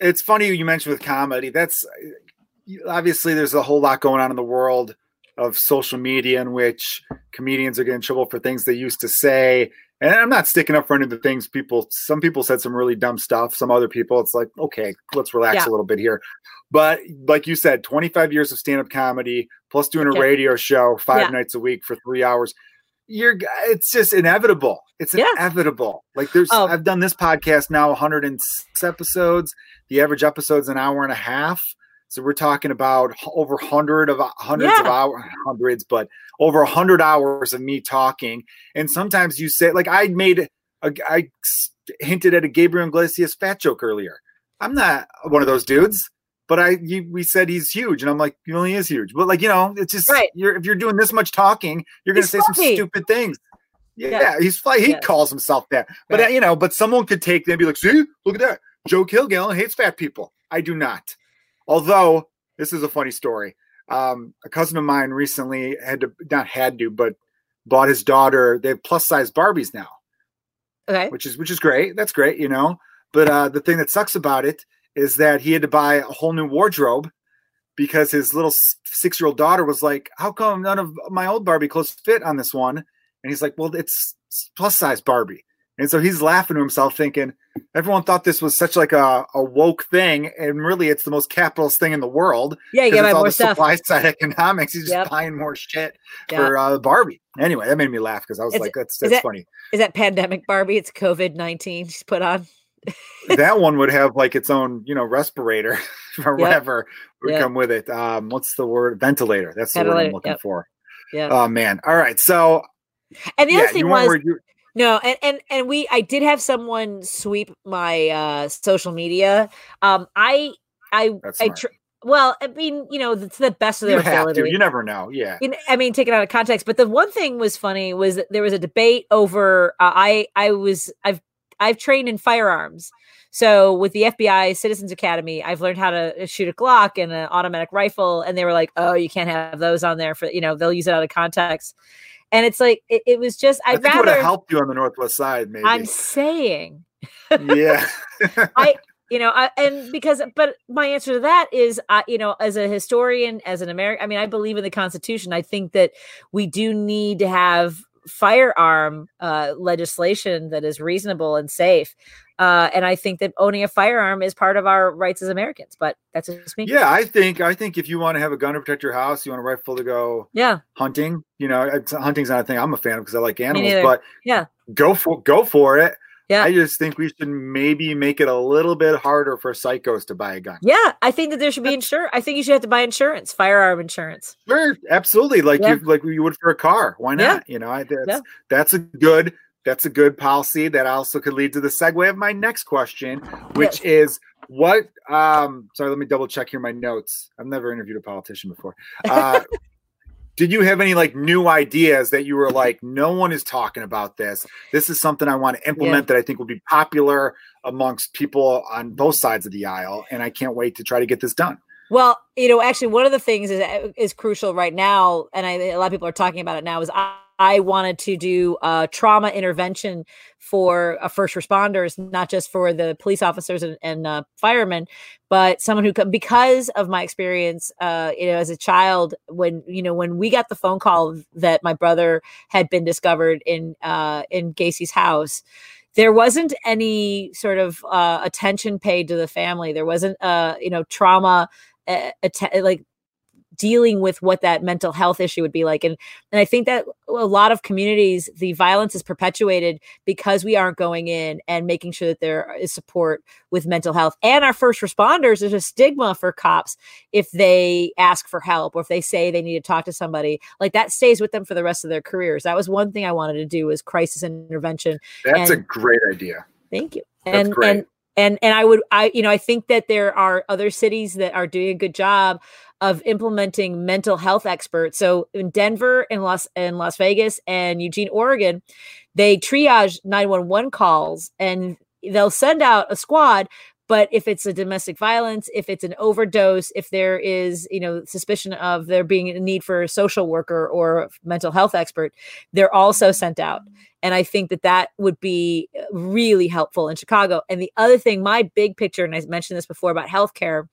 it's funny you mentioned with comedy. That's obviously there's a whole lot going on in the world of social media in which comedians are getting in trouble for things they used to say. And I'm not sticking up for any of the things people. Some people said some really dumb stuff. Some other people, it's like, okay, let's relax yeah. a little bit here. But like you said, 25 years of stand-up comedy plus doing a radio show five yeah. nights a week for three hours you're it's just inevitable. It's yeah. inevitable. Like there's oh. i've done this podcast now 106 episodes. The average episode's an hour and a half. So we're talking about over 100 of hundreds yeah. of hours hundreds but over 100 hours of me talking. And sometimes you say like i made a, i hinted at a gabriel iglesias fat joke earlier. I'm not one of those dudes but I you, we said he's huge, and I'm like, he only is huge. But like you know, it's just right. You're, if you're doing this much talking, you're going to say some stupid things. Yeah, yeah. he's fly. He yeah. calls himself that. But right. uh, you know, but someone could take that and be like, see, look at that. Joe Kilgallon hates fat people. I do not. Although this is a funny story. Um, a cousin of mine recently had to not had to, but bought his daughter. They have plus size Barbies now. Okay. Which is which is great. That's great, you know. But uh, the thing that sucks about it is that he had to buy a whole new wardrobe because his little six year old daughter was like, How come none of my old Barbie clothes fit on this one? And he's like, Well, it's plus size Barbie. And so he's laughing to himself, thinking, Everyone thought this was such like a, a woke thing, and really it's the most capitalist thing in the world. Yeah, you get all more the stuff. supply side [LAUGHS] economics. He's just yep. buying more shit yep. for uh, Barbie. Anyway, that made me laugh because I was like, that's that's that, funny. Is that pandemic Barbie? It's COVID nineteen she's put on [LAUGHS] that one would have like its own, you know, respirator [LAUGHS] or yep. whatever would yep. come with it. Um, what's the word? Ventilator. That's the Ventilator. word I'm looking yep. for. Yeah. Oh man. All right. So. And the yeah, other thing was. No, and, and and we I did have someone sweep my uh social media. Um I I I tr- well, I mean, you know, it's the best of their you ability. You never know. Yeah. You know, I mean, take it out of context. But the one thing was funny was that there was a debate over. Uh, I I was I've I've trained in firearms. So with the FBI Citizens Academy, I've learned how to uh, shoot a Glock and an automatic rifle. And they were like, "Oh, you can't have those on there for you know they'll use it out of context." And it's like it, it was just I'd I rather would have helped you on the northwest side. Maybe I'm saying, yeah. [LAUGHS] I you know, I, and because, but my answer to that is, I, you know, as a historian, as an American, I mean, I believe in the Constitution. I think that we do need to have firearm uh, legislation that is reasonable and safe. Uh, and I think that owning a firearm is part of our rights as Americans. But that's just me. Yeah, I think I think if you want to have a gun to protect your house, you want a rifle to go yeah hunting. You know, hunting's not a thing I'm a fan of because I like animals. But yeah, go for go for it. Yeah. I just think we should maybe make it a little bit harder for psychos to buy a gun. Yeah, I think that there should be insurance. I think you should have to buy insurance, firearm insurance. Sure, absolutely. Like yeah. you like you would for a car. Why not? Yeah. You know, that's yeah. that's a good that's a good policy that also could lead to the segue of my next question, which yes. is what um sorry, let me double check here my notes. I've never interviewed a politician before. Uh [LAUGHS] did you have any like new ideas that you were like no one is talking about this this is something i want to implement yeah. that i think will be popular amongst people on both sides of the aisle and i can't wait to try to get this done well you know actually one of the things is uh, is crucial right now and I, a lot of people are talking about it now is I, I wanted to do a trauma intervention for uh, first responders, not just for the police officers and, and uh, firemen, but someone who because of my experience, uh, you know, as a child, when you know, when we got the phone call that my brother had been discovered in uh, in Gacy's house, there wasn't any sort of uh, attention paid to the family. There wasn't, uh, you know, trauma. Uh, att- like dealing with what that mental health issue would be like and and i think that a lot of communities the violence is perpetuated because we aren't going in and making sure that there is support with mental health and our first responders there's a stigma for cops if they ask for help or if they say they need to talk to somebody like that stays with them for the rest of their careers. That was one thing i wanted to do was crisis intervention that's and, a great idea. Thank you. And and and and i would i you know i think that there are other cities that are doing a good job of implementing mental health experts. So in Denver and Las in Las Vegas and Eugene, Oregon, they triage 911 calls and they'll send out a squad but if it's a domestic violence if it's an overdose if there is you know suspicion of there being a need for a social worker or mental health expert they're also sent out and i think that that would be uh, really helpful in chicago and the other thing my big picture and i mentioned this before about healthcare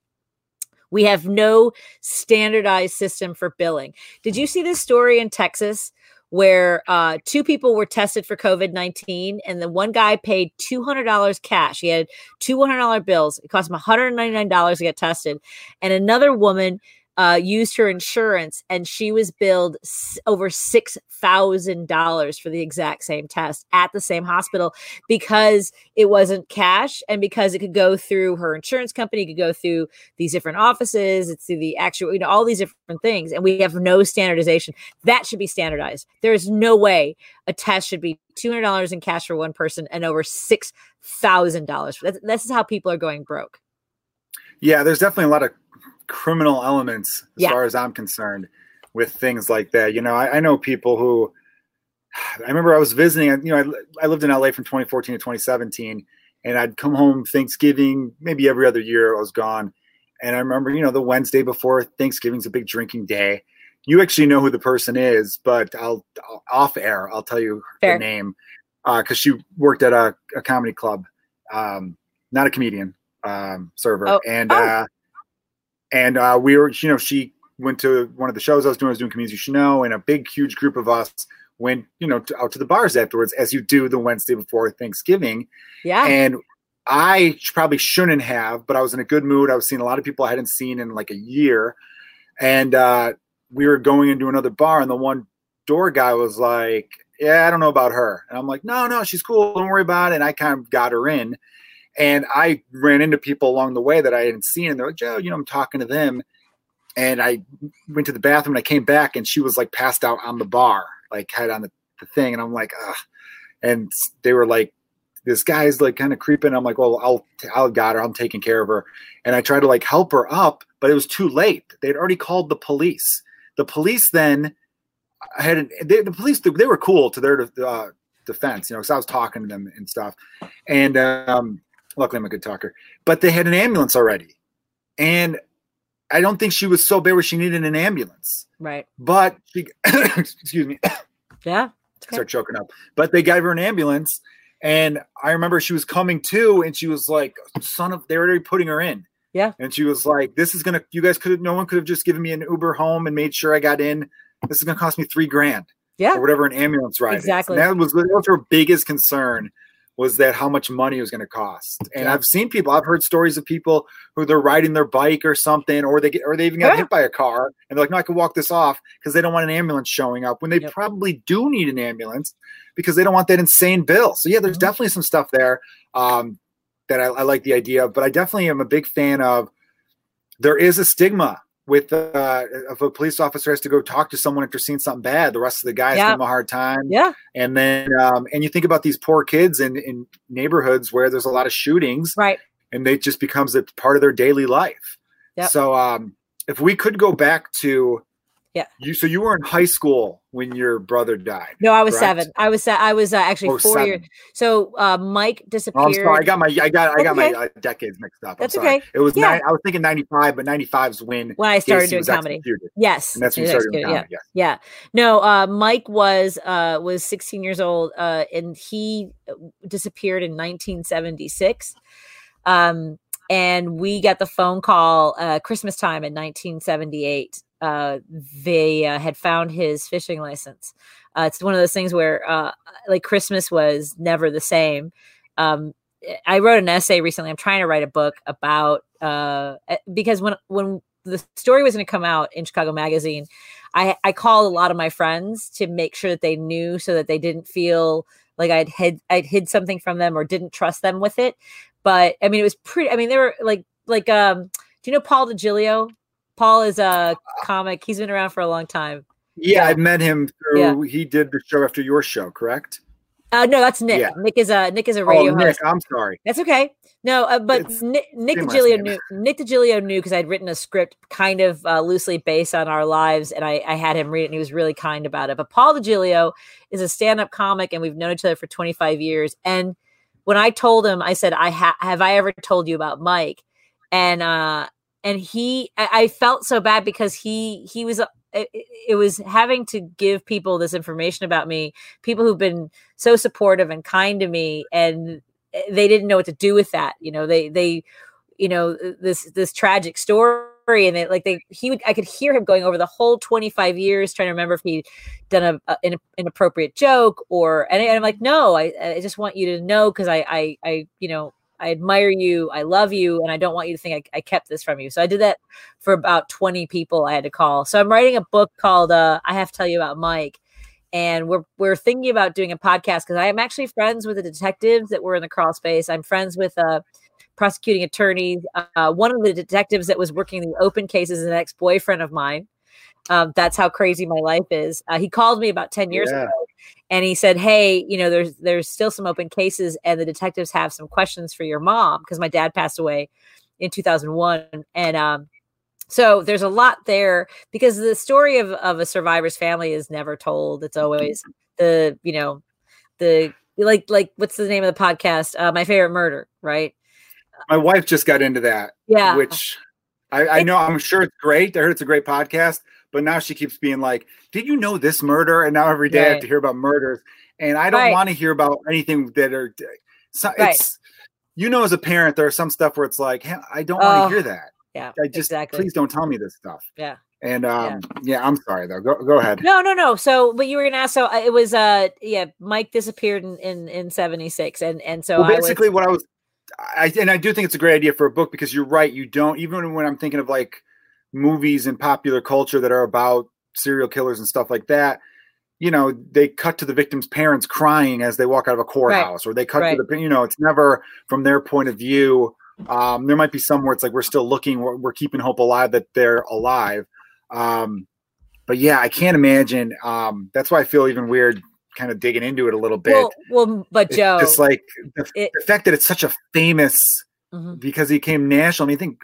we have no standardized system for billing. Did you see this story in Texas where uh, two people were tested for COVID 19 and the one guy paid $200 cash? He had two $100 bills. It cost him $199 to get tested. And another woman uh, used her insurance and she was billed s- over $6,000 for the exact same test at the same hospital because it wasn't cash and because it could go through her insurance company, could go through these different offices, it's through the actual, you know, all these different things. And we have no standardization. That should be standardized. There is no way a test should be $200 in cash for one person and over $6,000. This is how people are going broke. Yeah, there's definitely a lot of criminal elements as yeah. far as I'm concerned with things like that. You know, I, I, know people who I remember I was visiting, you know, I, I lived in LA from 2014 to 2017 and I'd come home Thanksgiving, maybe every other year I was gone. And I remember, you know, the Wednesday before Thanksgiving's a big drinking day. You actually know who the person is, but I'll, I'll off air, I'll tell you Fair. the name because uh, she worked at a, a comedy club, um, not a comedian um, server. Oh. And oh. Uh, and uh, we were, you know, she went to one of the shows I was doing. I was doing Should Know, and a big, huge group of us went, you know, to, out to the bars afterwards, as you do the Wednesday before Thanksgiving. Yeah. And I probably shouldn't have, but I was in a good mood. I was seeing a lot of people I hadn't seen in like a year, and uh, we were going into another bar, and the one door guy was like, "Yeah, I don't know about her," and I'm like, "No, no, she's cool. Don't worry about it." And I kind of got her in. And I ran into people along the way that I hadn't seen, and they're like, Joe, you know, I'm talking to them. And I went to the bathroom and I came back and she was like passed out on the bar, like had on the, the thing. And I'm like, ugh. And they were like, this guy's like kind of creeping. I'm like, well, I'll, I'll got her. I'm taking care of her. And I tried to like help her up, but it was too late. They'd already called the police. The police then I had, they, the police, they were cool to their uh, defense, you know, because I was talking to them and stuff. And um, Luckily, I'm a good talker. But they had an ambulance already. And I don't think she was so bad where she needed an ambulance. Right. But she, [COUGHS] excuse me. [COUGHS] Yeah. Okay. Start choking up. But they gave her an ambulance And I remember she was coming to, and she was like, "Son of," they were already putting her in. Yeah. And she was like, "This is gonna. You guys could. have. No one could have just given me an Uber home and made sure I got in. This is gonna cost me three grand. Yeah. Or whatever an ambulance ride. Exactly. That was that was her biggest concern was that how much money it was going to cost. And Yeah. I've seen people. I've heard stories of people who they're riding their bike or something, or they get, or they even got Yeah. hit by a car, and they're like, "No, I can walk this off," because they don't want an ambulance showing up when they Yep. probably do need an ambulance because they don't want that insane bill. So yeah, there's Mhm. definitely some stuff there um, that I, I like the idea of, but I definitely am a big fan of. There is a stigma with uh, if a police officer has to go talk to someone after seeing something bad, the rest of the guys Yeah. give them a hard time. Yeah. And then, um, and you think about these poor kids in, in neighborhoods where there's a lot of shootings Right. and they just becomes a part of their daily life. Yep. So, um, if we could go back to, Yeah. you, so you were in high school when your brother died. No, I was correct? seven. I was I was uh, actually Oh, four seven. years. So uh, Mike Oh, disappeared. I'm sorry. I got my, I got, I got okay. my uh, decades mixed up. I'm That's sorry. okay. It was Yeah. nine, I was thinking 95, but 95 is when when I started doing comedy. executed. Yes, And that's when started doing comedy. yeah. Yes. Yeah. No, uh, Mike was uh, was 16 years old, uh, and he disappeared in 1976. Um, and we got the phone call uh, Christmas time in 1978. Uh, they uh, had found his fishing license. Uh, it's one of those things where, uh, like, Christmas was never the same. Um, I wrote an essay recently. I'm trying to write a book about uh, eh, because when when the story was going to come out in Chicago Magazine, I I called a lot of my friends to make sure that they knew so that they didn't feel like I'd hid I'd hid something from them or didn't trust them with it. But I mean, it was pretty. I mean, they were like like um. Do you know Paul DiGilio? Paul is a comic. He's been around for a long time. Yeah, Yeah. I met him through. Yeah. He did the show after your show, correct? Uh, no, that's Nick. Yeah. Nick is a Nick is a radio oh, Nick, host. I'm sorry. That's okay. No, uh, but It's Nick, Nick DiGilio knew Nick DiGilio knew because I'd written a script kind of uh, loosely based on our lives, and I, I had him read it, and he was really kind about it. But Paul DiGilio is a stand-up comic, and we've known each other for 25 years. And when I told him, I said, "I ha- have I ever told you about Mike?" And uh, and he, I, felt so bad because he he was. uh, It, was having to give people this information about me, people who've been so supportive and kind to me, and eh, they didn't know what to do with that. You know, they they, you know, this this tragic story, and they like they he would I could hear him going over the whole twenty five years trying to remember if he'd done a, a an inappropriate joke or and, I, am like, no, I I just want you to know because I I I you know. I admire you. I love you, and I don't want you to think I, I kept this from you. So I did that for about 20 people I had to call. So I'm writing a book called uh, I Have to Tell You About Mike. And we're we're thinking about doing a podcast because I am actually friends with the detectives that were in the crawl space. I'm friends with uh prosecuting attorney. Uh, one of the detectives that was working the open cases is an ex-boyfriend of mine. Um, that's how crazy my life is. Uh, he called me about 10 years Yeah. ago and he said, Hey, you know, there's there's still some open cases, and the detectives have some questions for your mom because my dad passed away in 2001. And um, so there's a lot there because the story of, of a survivor's family is never told. It's always the, you know, the like like what's the name of the podcast? Uh, my favorite murder, right? My wife just got into that. Yeah. Which I, I know I'm sure it's great. I heard it's a great podcast, but now she keeps being like, Did you know this murder? And now every day I have to hear about murders. And I don't Right. want to hear about anything that are so Right. it's you know, as a parent, there are some stuff where it's like, "Hey, I don't want Oh, to hear that. Yeah. I just exactly. please don't tell me this stuff. Yeah. And um, yeah. I'm sorry though. Go go ahead. No, no, no. So, but you were gonna ask. So uh, it was, uh, yeah, Mike disappeared in in, in '76, and and so well, I was, basically, what I was, I and I do think it's a great idea for a book because you're right. You don't even when I'm thinking of like movies and popular culture that are about serial killers and stuff like that. You know, they cut to the victim's parents crying as they walk out of a courthouse, or they cut Right. to the you know, it's never from their point of view. Um, there might be some where it's like we're still looking, we're, we're keeping hope alive that they're alive. Um, but yeah, I can't imagine. Um, that's why I feel even weird, kind of digging into it a little bit. well, well, but It's Joe, just like the, it- the fact that it's such a famous Mhm. because he came national. I mean, I think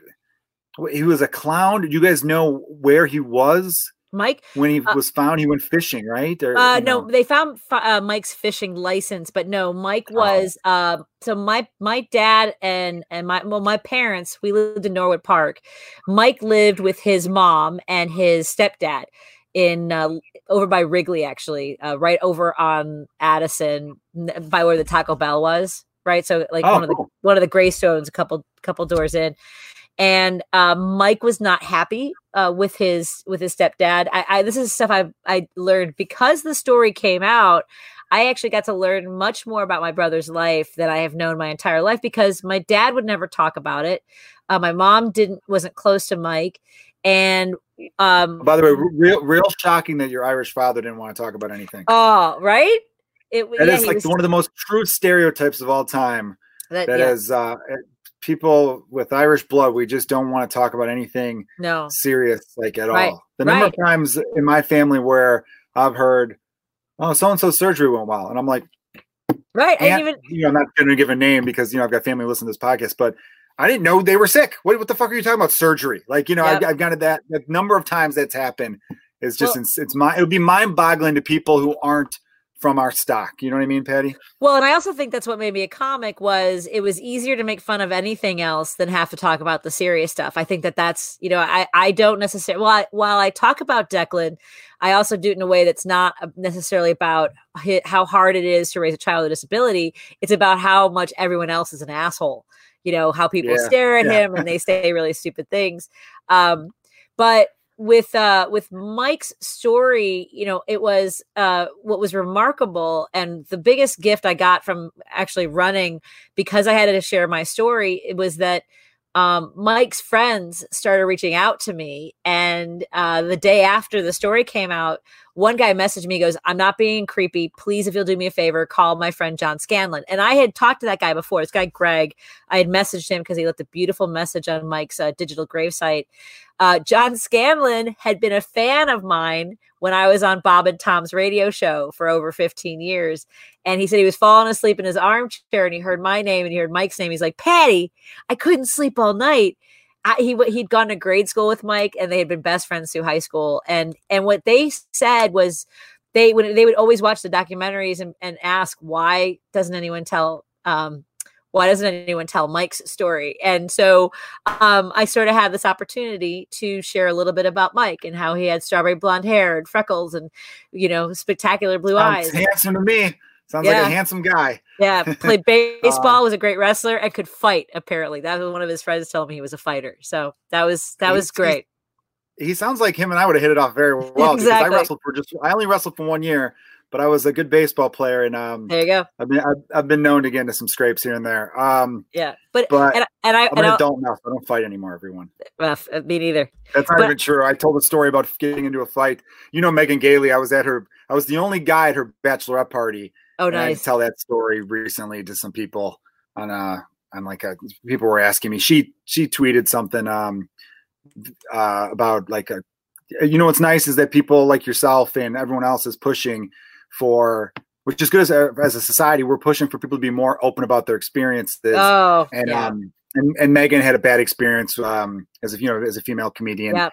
he was a clown. Did you guys know where he was Mike. when he Uh, was found? He went fishing, right? Or, Uh, you no, they found uh, Mike's fishing license, but no, Mike Oh. was. Um, so my my dad and and my well, my parents, we lived in Norwood Park. Mike lived with his mom and his stepdad, in uh, over by Wrigley, actually, uh, right over on Addison, by where the Taco Bell was. Right, so like oh, one of the one of the Greystones, a couple couple doors in, and uh, Mike was not happy uh, with his with his stepdad. I, I, this is stuff I I learned because the story came out. I actually got to learn much more about my brother's life than I have known my entire life because my dad would never talk about it. Uh, my mom didn't wasn't close to Mike, and um, by the way, real real shocking that your Irish father didn't want to talk about anything. Oh, right. It that yeah, is like was, one of the most true stereotypes of all time. That, that yeah. is, uh, people with Irish blood, we just don't want to talk about anything no serious like at right. all. The number right. of times in my family where I've heard, "Oh, so and so surgery went well," and I'm like, "Right." I even you know I'm not going to give a name because you know I've got family listening to this podcast, but I didn't know they were sick. What, what the fuck are you talking about? Surgery? Like, you know, yep. I've, I've got that, the number of times that's happened is just, well, it's, it's my, it would be mind boggling to people who aren't from our stock. You know what I mean, Patti? Well, and I also think that's what made me a comic was it was easier to make fun of anything else than have to talk about the serious stuff. I think that that's, you know, I, I don't necessarily, while I, while I talk about Declan, I also do it in a way that's not necessarily about how hard it is to raise a child with a disability. It's about how much everyone else is an asshole you know how people yeah, stare at yeah. him and they say really stupid things um but with uh with Mike's story, you know, it was uh what was remarkable and the biggest gift I got from actually running because I had to share my story, it was that um, Mike's friends started reaching out to me. And uh, the day after the story came out, one guy messaged me, goes, I'm not being creepy. Please, if you'll do me a favor, call my friend John Scanlon. And I had talked to that guy before. This guy, Greg, I had messaged him because he left a beautiful message on Mike's uh, digital gravesite. Uh, John Scanlon had been a fan of mine when I was on Bob and Tom's radio show for over 15 years. And he said he was falling asleep in his armchair and he heard my name and he heard Mike's name. He's like, Patti, I couldn't sleep all night. I, he he'd gone to grade school with Mike, and they had been best friends through high school. And and what they said was they would they would always watch the documentaries and, and ask why doesn't anyone tell um, why doesn't anyone tell Mike's story? And so um, I sort of had this opportunity to share a little bit about Mike and how he had strawberry blonde hair and freckles and you know spectacular blue Sounds eyes. Handsome to me. Sounds yeah. like a handsome guy. Yeah, [LAUGHS] played baseball, uh, was a great wrestler, and could fight. Apparently, that was one of his friends telling me he was a fighter. So that was that was great. He sounds like him and I would have hit it off very [LAUGHS] well exactly. because I wrestled for just I only wrestled for one year, but I was a good baseball player, and um, there you go. I've been I've, I've, been known to get into some scrapes here and there. Um, yeah, but but and, and I, I'm and an adult now, so I don't fight anymore. Everyone, well, me neither. That's not but, even true. I told a story about getting into a fight. You know, Megan Gailey. I was at her. I was the only guy at her bachelorette party Oh, nice. I tell that story recently to some people on uh on like a people were asking me. She she tweeted something um uh about like a you know what's nice is that people like yourself and everyone else is pushing for which is good as a, as a society we're pushing for people to be more open about their experiences oh, and yeah. um and, and megan had a bad experience um as a you know as a female comedian yep.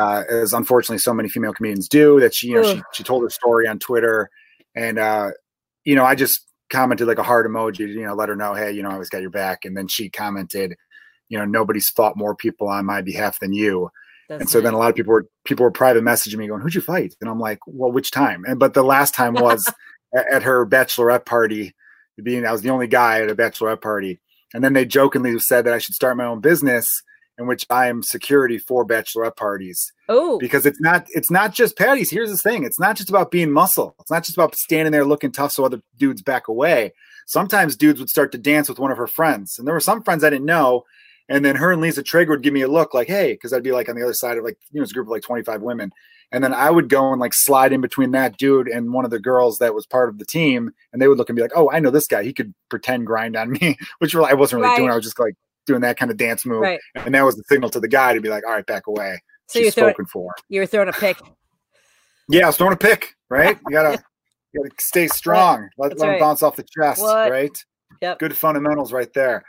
uh as unfortunately so many female comedians do that she you know she, she told her story on twitter and uh you know, I just commented like a heart emoji, you know, let her know, hey, you know, I always got your back. And then she commented, you know, nobody's fought more people on my behalf than you. That's and so nice. then a lot of people were people were private messaging me going, "Who'd you fight?" And I'm like, "Well, which time?" And but the last time was [LAUGHS] at, at her bachelorette party. Being I was the only guy at a bachelorette party, and then they jokingly said that I should start my own business in which I am security for bachelorette parties. Oh, because it's not it's not just patties. Here's the thing: it's not just about being muscle. It's not just about standing there looking tough so other dudes back away. Sometimes dudes would start to dance with one of her friends, and there were some friends I didn't know. And then her and Lisa Treyger would give me a look like, "Hey," because I'd be like on the other side of like you know it's a group of like 25 women, and then I would go and like slide in between that dude and one of the girls that was part of the team, and they would look and be like, "Oh, I know this guy. He could pretend grind on me," [LAUGHS] which really I wasn't really right. doing. I was just like doing that kind of dance move. Right. And that was the signal to the guy to be like, all right, back away. So She's you're throwing, spoken for. You were throwing a pick. [LAUGHS] Yeah, I was throwing a pick, right? You gotta [LAUGHS] you gotta stay strong. Let, let right. them bounce off the chest, what? right? Yep. Good fundamentals right there.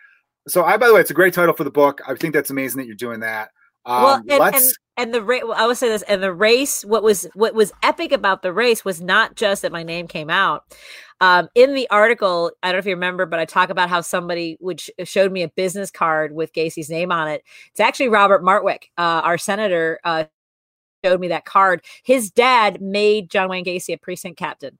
So I by the way, it's a great title for the book. I think that's amazing that you're doing that. Um, well, and, let's and, and the race. I would say this, and the race. What was what was epic about the race was not just that my name came out. Um, in the article, I don't know if you remember, but I talk about how somebody which showed me a business card with Gacy's name on it. It's actually Robert Martwick, uh, our senator, uh, showed me that card. His dad made John Wayne Gacy a precinct captain.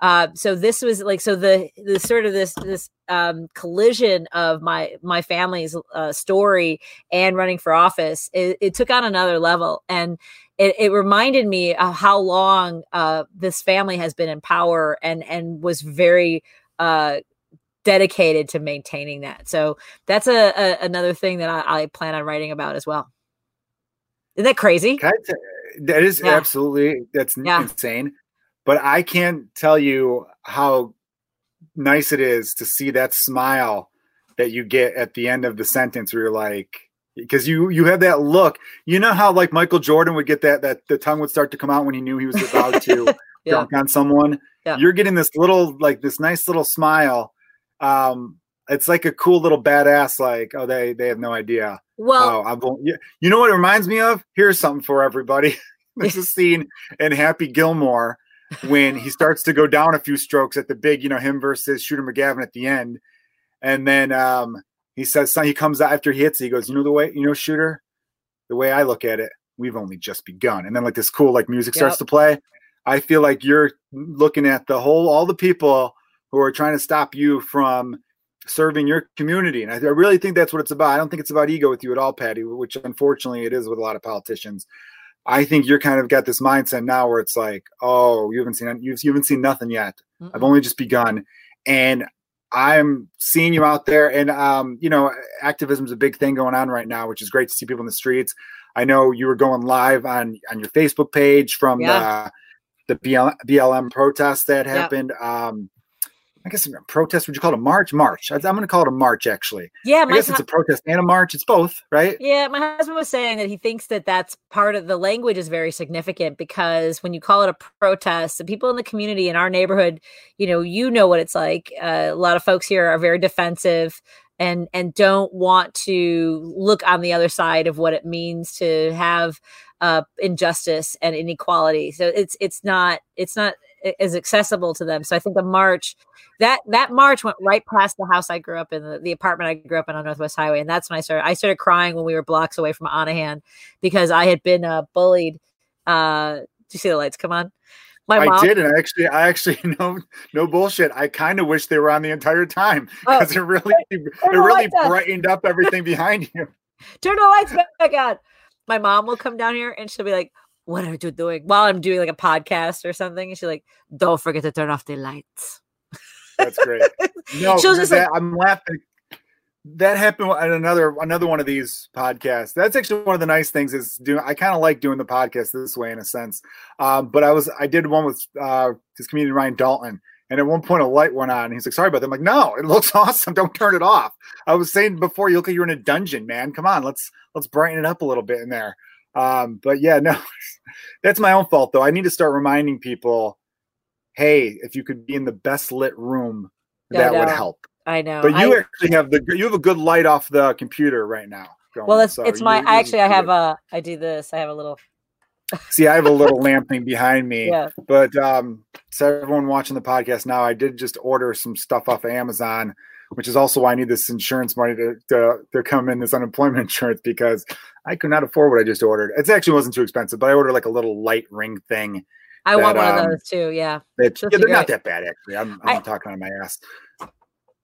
Uh, so this was like so the the sort of this this um, collision of my my family's uh, story and running for office it, it took on another level and it, it, reminded me of how long uh, this family has been in power and and was very uh, dedicated to maintaining that. So that's a, a another thing that I, I, plan on writing about as well. Isn't that crazy? that is yeah. absolutely that's yeah. insane. But I can't tell you how nice it is to see that smile that you get at the end of the sentence where you're like because you you have that look. You know how like michael jordan would get that that the tongue would start to come out when he knew he was about to [LAUGHS] yeah. dunk on someone? Yeah. you're getting this little like this nice little smile. Um it's like a cool little badass like oh they they have no idea well oh, I'm going, you know what it reminds me of? Here's something for everybody. [LAUGHS] There's a [LAUGHS] scene in happy gilmore when he starts to go down a few strokes at the big, you know, him versus Shooter McGavin at the end. And then um, he says, he comes out after he hits, it, he goes, you know, the way, you know, Shooter, the way I look at it, we've only just begun. And then like this cool, like music starts to play. I feel like you're looking at the whole, all the people who are trying to stop you from serving your community. And I, I really think that's what it's about. I don't think it's about ego with you at all, Patti, which unfortunately it is with a lot of politicians. I think you're kind of got this mindset now where it's like, oh, you haven't seen you've you haven't seen nothing yet. Mm-hmm. I've only just begun, and I'm seeing you out there. And um, you know, activism is a big thing going on right now, which is great to see people in the streets. I know you were going live on on your Facebook page from yeah. the the BLM, BLM protest that happened. Um, I guess a protest. Would you call it a march? March. I'm going to call it a march. Actually. Yeah, I guess it's a protest and a march. It's both, right? Yeah, my husband was saying that he thinks that that's part of the language is very significant because when you call it a protest, the people in the community in our neighborhood, you know, you know what it's like. Uh, a lot of folks here are very defensive and and don't want to look on the other side of what it means to have uh, injustice and inequality. So it's it's not it's not as accessible to them. So I think the march that that march went right past the house I grew up in, the, the apartment I grew up in on Northwest Highway, and that's when I started. I started crying when we were blocks away from Onahan because I had been uh, bullied. Uh, do you see the lights? Come on. My mom, I did, and actually, I actually [LAUGHS] no no bullshit. I kind of wish they were on the entire time because oh, it really it really brightened up everything behind you. [LAUGHS] Turn the lights back on. My mom will come down here and she'll be like, "What are you doing?" While I'm doing like a podcast or something, and she's like, "Don't forget to turn off the lights." That's great. [LAUGHS] No, that, like, I'm laughing. That happened at another another one of these podcasts. That's actually one of the nice things is doing. I kind of like doing the podcast this way in a sense. Um, but I was I did one with uh, his comedian Ryan Dalton, and at one point a light went on. And he's like, "Sorry about that." I'm like, "No, it looks [LAUGHS] awesome. Don't turn it off." I was saying before, you look like you're in a dungeon, man. Come on, let's let's brighten it up a little bit in there. Um, but yeah, no, [LAUGHS] that's my own fault though. I need to start reminding people hey, if you could be in the best lit room, that would help. I know. But you I, actually have the you have a good light off the computer right now. Going, well, it's so it's my I actually I have a I do this. I have a little. [LAUGHS] See, I have a little lamp thing behind me. Yeah. But um, so everyone watching the podcast now, I did just order some stuff off of Amazon, which is also why I need this insurance money to to, to come in this unemployment [LAUGHS] insurance because I could not afford what I just ordered. It actually wasn't too expensive, but I ordered like a little light ring thing I that, want one um, of those too. Yeah. yeah they're great. not that bad actually. I'm, I'm I, talking on my ass.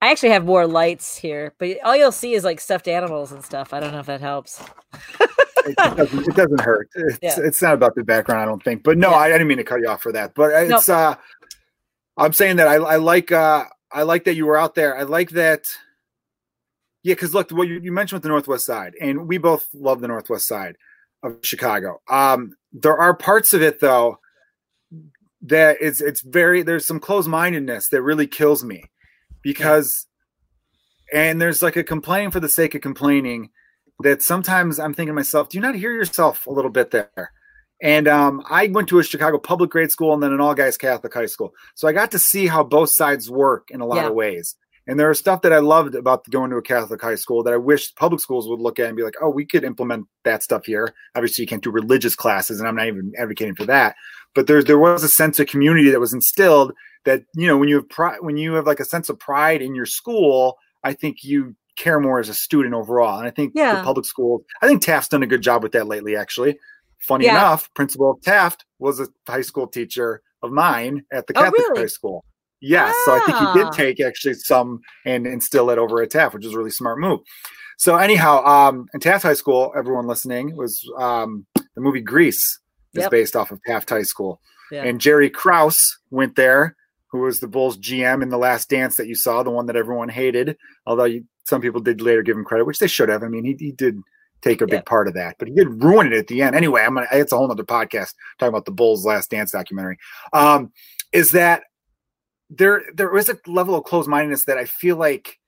I actually have more lights here, but all you'll see is like stuffed animals and stuff. I don't know if that helps. it, doesn't, it, doesn't, hurt. It's, yeah. it's not about the background, I don't think. But no, yeah. I, I, didn't mean to cut you off for that. But it's nope. uh I'm saying that I, I like uh I like that you were out there. I like that yeah, because look, what you, you mentioned with the Northwest Side, and we both love the Northwest Side of Chicago. Um, there are parts of it though that it's it's very there's some closed mindedness that really kills me because and there's like a complaining for the sake of complaining that sometimes I'm thinking to myself, do you not hear yourself a little bit there? And um, I went to a Chicago public grade school and then an all guys Catholic high school. So I got to see how both sides work in a lot yeah. of ways. And there was stuff that I loved about going to a Catholic high school that I wish public schools would look at and be like, oh, we could implement that stuff here. Obviously, you can't do religious classes, and I'm not even advocating for that. But there, there was a sense of community that was instilled that, you know, when you have pride, when you have like a sense of pride in your school, I think you care more as a student overall. And I think yeah. the public school, I think Taft's done a good job with that lately, actually Funny yeah. enough, Principal Taft was a high school teacher of mine at the oh, Catholic really? high school. Yes, so I think he did ah. take actually some and instill it over at Taft, which is a really smart move. So anyhow, um, in Taft High School, everyone listening was um, the movie Grease is yep. based off of Taft High School, yeah. and Jerry Krause went there, who was the Bulls GM in the Last Dance that you saw, the one that everyone hated. Although you, some people did later give him credit, which they should have. I mean, he, he did take a big part of that, but he did ruin it at the end. Anyway, I'm gonna. It's a whole other podcast talking about the Bulls' Last Dance documentary. Um, is that there? There is a level of closed mindedness that I feel like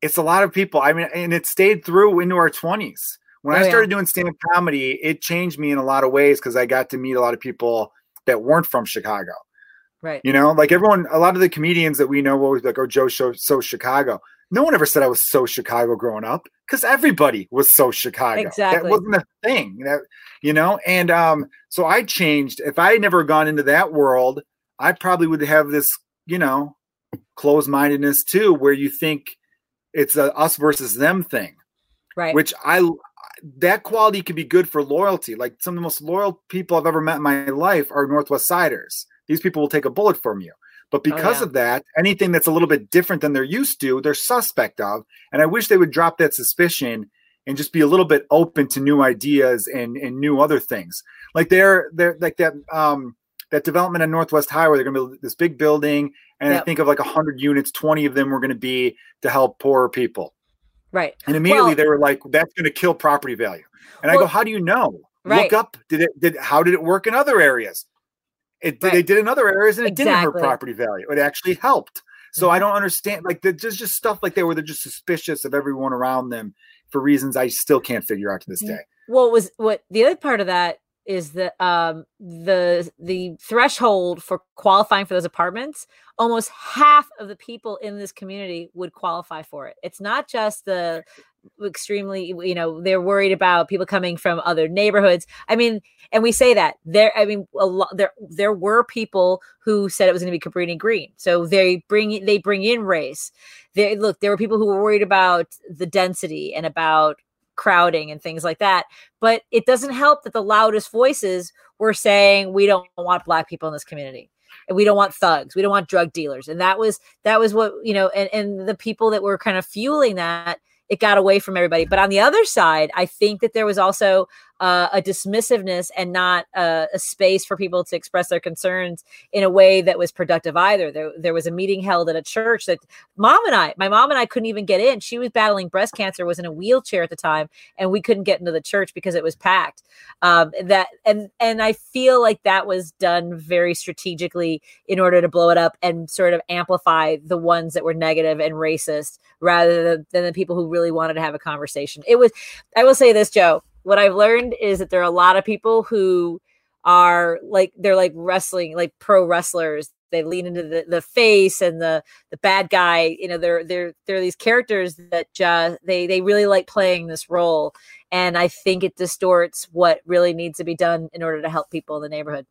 it's a lot of people. I mean, and it stayed through into our 20s. When oh, I started yeah. doing stand up comedy, it changed me in a lot of ways because I got to meet a lot of people that weren't from Chicago. Right. You know, like everyone, a lot of the comedians that we know will always be like, oh, Joe, so, so Chicago. No one ever said I was so Chicago growing up because everybody was so Chicago. Exactly. That wasn't a thing. That you know, and um, so I changed. If I had never gone into that world, I probably would have this, you know, closed mindedness too, where you think it's a us versus them thing. Right. Which I that quality can be good for loyalty. Like some of the most loyal people I've ever met in my life are Northwest Siders. These people will take a bullet from you. But oh, because oh, yeah. of that, anything that's a little bit different than they're used to, they're suspect of. And I wish they would drop that suspicion and just be a little bit open to new ideas and, and new other things. Like they're they're like that um that development on Northwest Highway, they're gonna build this big building, and yep. I think of like hundred units, 20 of them were gonna be to help poorer people. Right. And immediately well, they were like, that's gonna kill property value. And well, I go, How do you know? Right. Look up, did it did how did it work in other areas? It right. they did in other areas and it exactly. didn't hurt property value. It actually helped. So mm-hmm. I don't understand like there's just stuff like they were they're just suspicious of everyone around them for reasons I still can't figure out to this day. Well, was what the other part of that is that um, the the threshold for qualifying for those apartments almost half of the people in this community would qualify for it it's not just the extremely you know they're worried about people coming from other neighborhoods i mean and we say that there i mean a lot there there were people who said it was going to be cabrini green so they bring they bring in race they look there were people who were worried about the density and about crowding and things like that. But it doesn't help that the loudest voices were saying we don't want black people in this community. And we don't want thugs. We don't want drug dealers. And that was that was what, you know, and, and the people that were kind of fueling that it got away from everybody. But on the other side, I think that there was also uh, a dismissiveness and not a, a, space for people to express their concerns in a way that was productive either. There, there was a meeting held at a church that mom and I, my mom and I couldn't even get in. She was battling breast cancer, was in a wheelchair at the time, and we couldn't get into the church because it was packed. Um, that and and I feel like that was done very strategically in order to blow it up and sort of amplify the ones that were negative and racist rather than, than the people who really wanted to have a conversation. It was, I will say this, Joe what I've learned is that there are a lot of people who are like they're like wrestling, like pro wrestlers. They lean into the, the face and the the bad guy. You know, they're they're they're these characters that just they they really like playing this role, and I think it distorts what really needs to be done in order to help people in the neighborhood.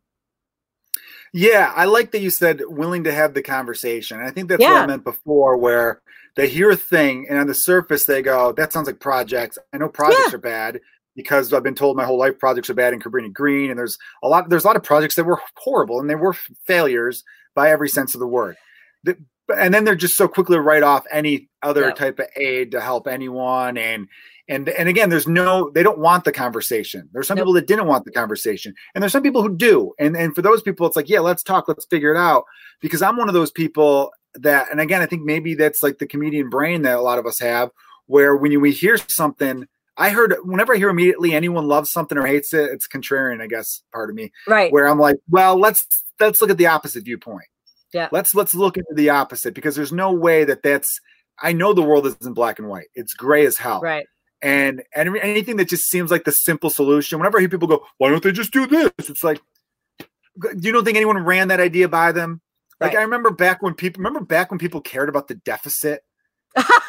Yeah, I like that you said willing to have the conversation. I think that's yeah. what I meant before, where they hear a thing and on the surface they go, "That sounds like projects." I know projects yeah. are bad, because I've been told my whole life projects are bad in Cabrini Green, and there's a lot there's a lot of projects that were horrible and they were failures by every sense of the word. The, and then they're just so quickly write off any other yeah. type of aid to help anyone and and and again there's no they don't want the conversation there's some nope. people that didn't want the conversation and there's some people who do and and for those people it's like yeah let's talk let's figure it out because i'm one of those people that and again i think maybe that's like the comedian brain that a lot of us have where when you, we hear something I heard whenever I hear immediately anyone loves something or hates it, it's contrarian, I guess, part of me. Right. Where I'm like, well, let's let's look at the opposite viewpoint. Yeah. Let's let's look into the opposite because there's no way that that's. I know the world isn't black and white. It's gray as hell. Right. And and anything that just seems like the simple solution. Whenever I hear people go, why don't they just do this? It's like, you don't think anyone ran that idea by them? Like right. I remember back when people remember back when people cared about the deficit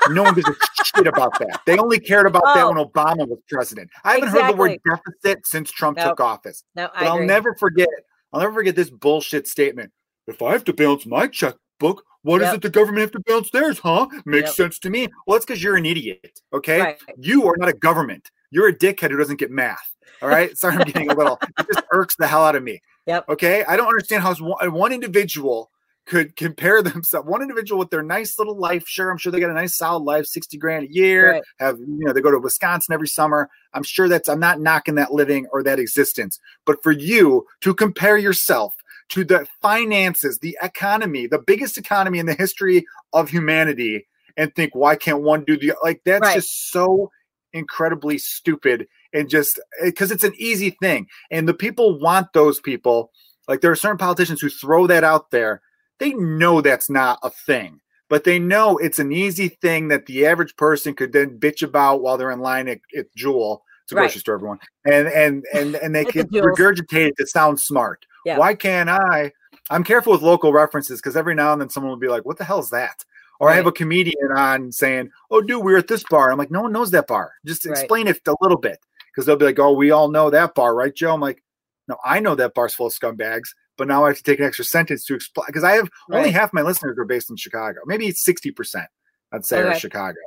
no one gives a shit about that. They only cared about oh, that when Obama was president. I haven't exactly. heard the word deficit since Trump nope. took office. No, but I'll never forget. I'll never forget this bullshit statement. If I have to balance my checkbook, what yep. does it the government have to balance theirs, huh? Makes yep. sense to me. Well, it's because you're an idiot. Okay. Right. You are not a government. You're a dickhead who doesn't get math. All right. [LAUGHS] Sorry, I'm getting a little. It just irks the hell out of me. Yep. Okay. I don't understand how one, one individual could compare [LAUGHS] themselves. One individual with their nice little life sure i'm sure they got a nice solid life 60 grand a year right. have you know they go to wisconsin every summer. I'm sure that's i'm not knocking that living or that existence. But for you to compare yourself to the finances the economy the biggest economy in the history of humanity and think why can't one do the like that's right. just so incredibly stupid and just eh, because it's an easy thing. And the people want those people. Like there are certain politicians who throw that out there they know that's not a thing but they know it's an easy thing that the average person could then bitch about while they're in line at, at Jewel. It's a right. grocery store, everyone, and and and and they can regurgitate it to sound smart. Yeah. Why can't I? I'm careful with local references because every now and then someone will be like, "What the hell is that?" Or right. I have a comedian on saying, "Oh, dude, we are at this bar." I'm like, "No one knows that bar. Just right. explain it a little bit." Because they'll be like, "Oh, we all know that bar, right, Joe?" I'm like, "No, I know that bar's full of scumbags." But now I have to take an extra sentence to explain because I have right. only half my listeners are based in Chicago. Maybe sixty percent, I'd say, okay. are Chicago.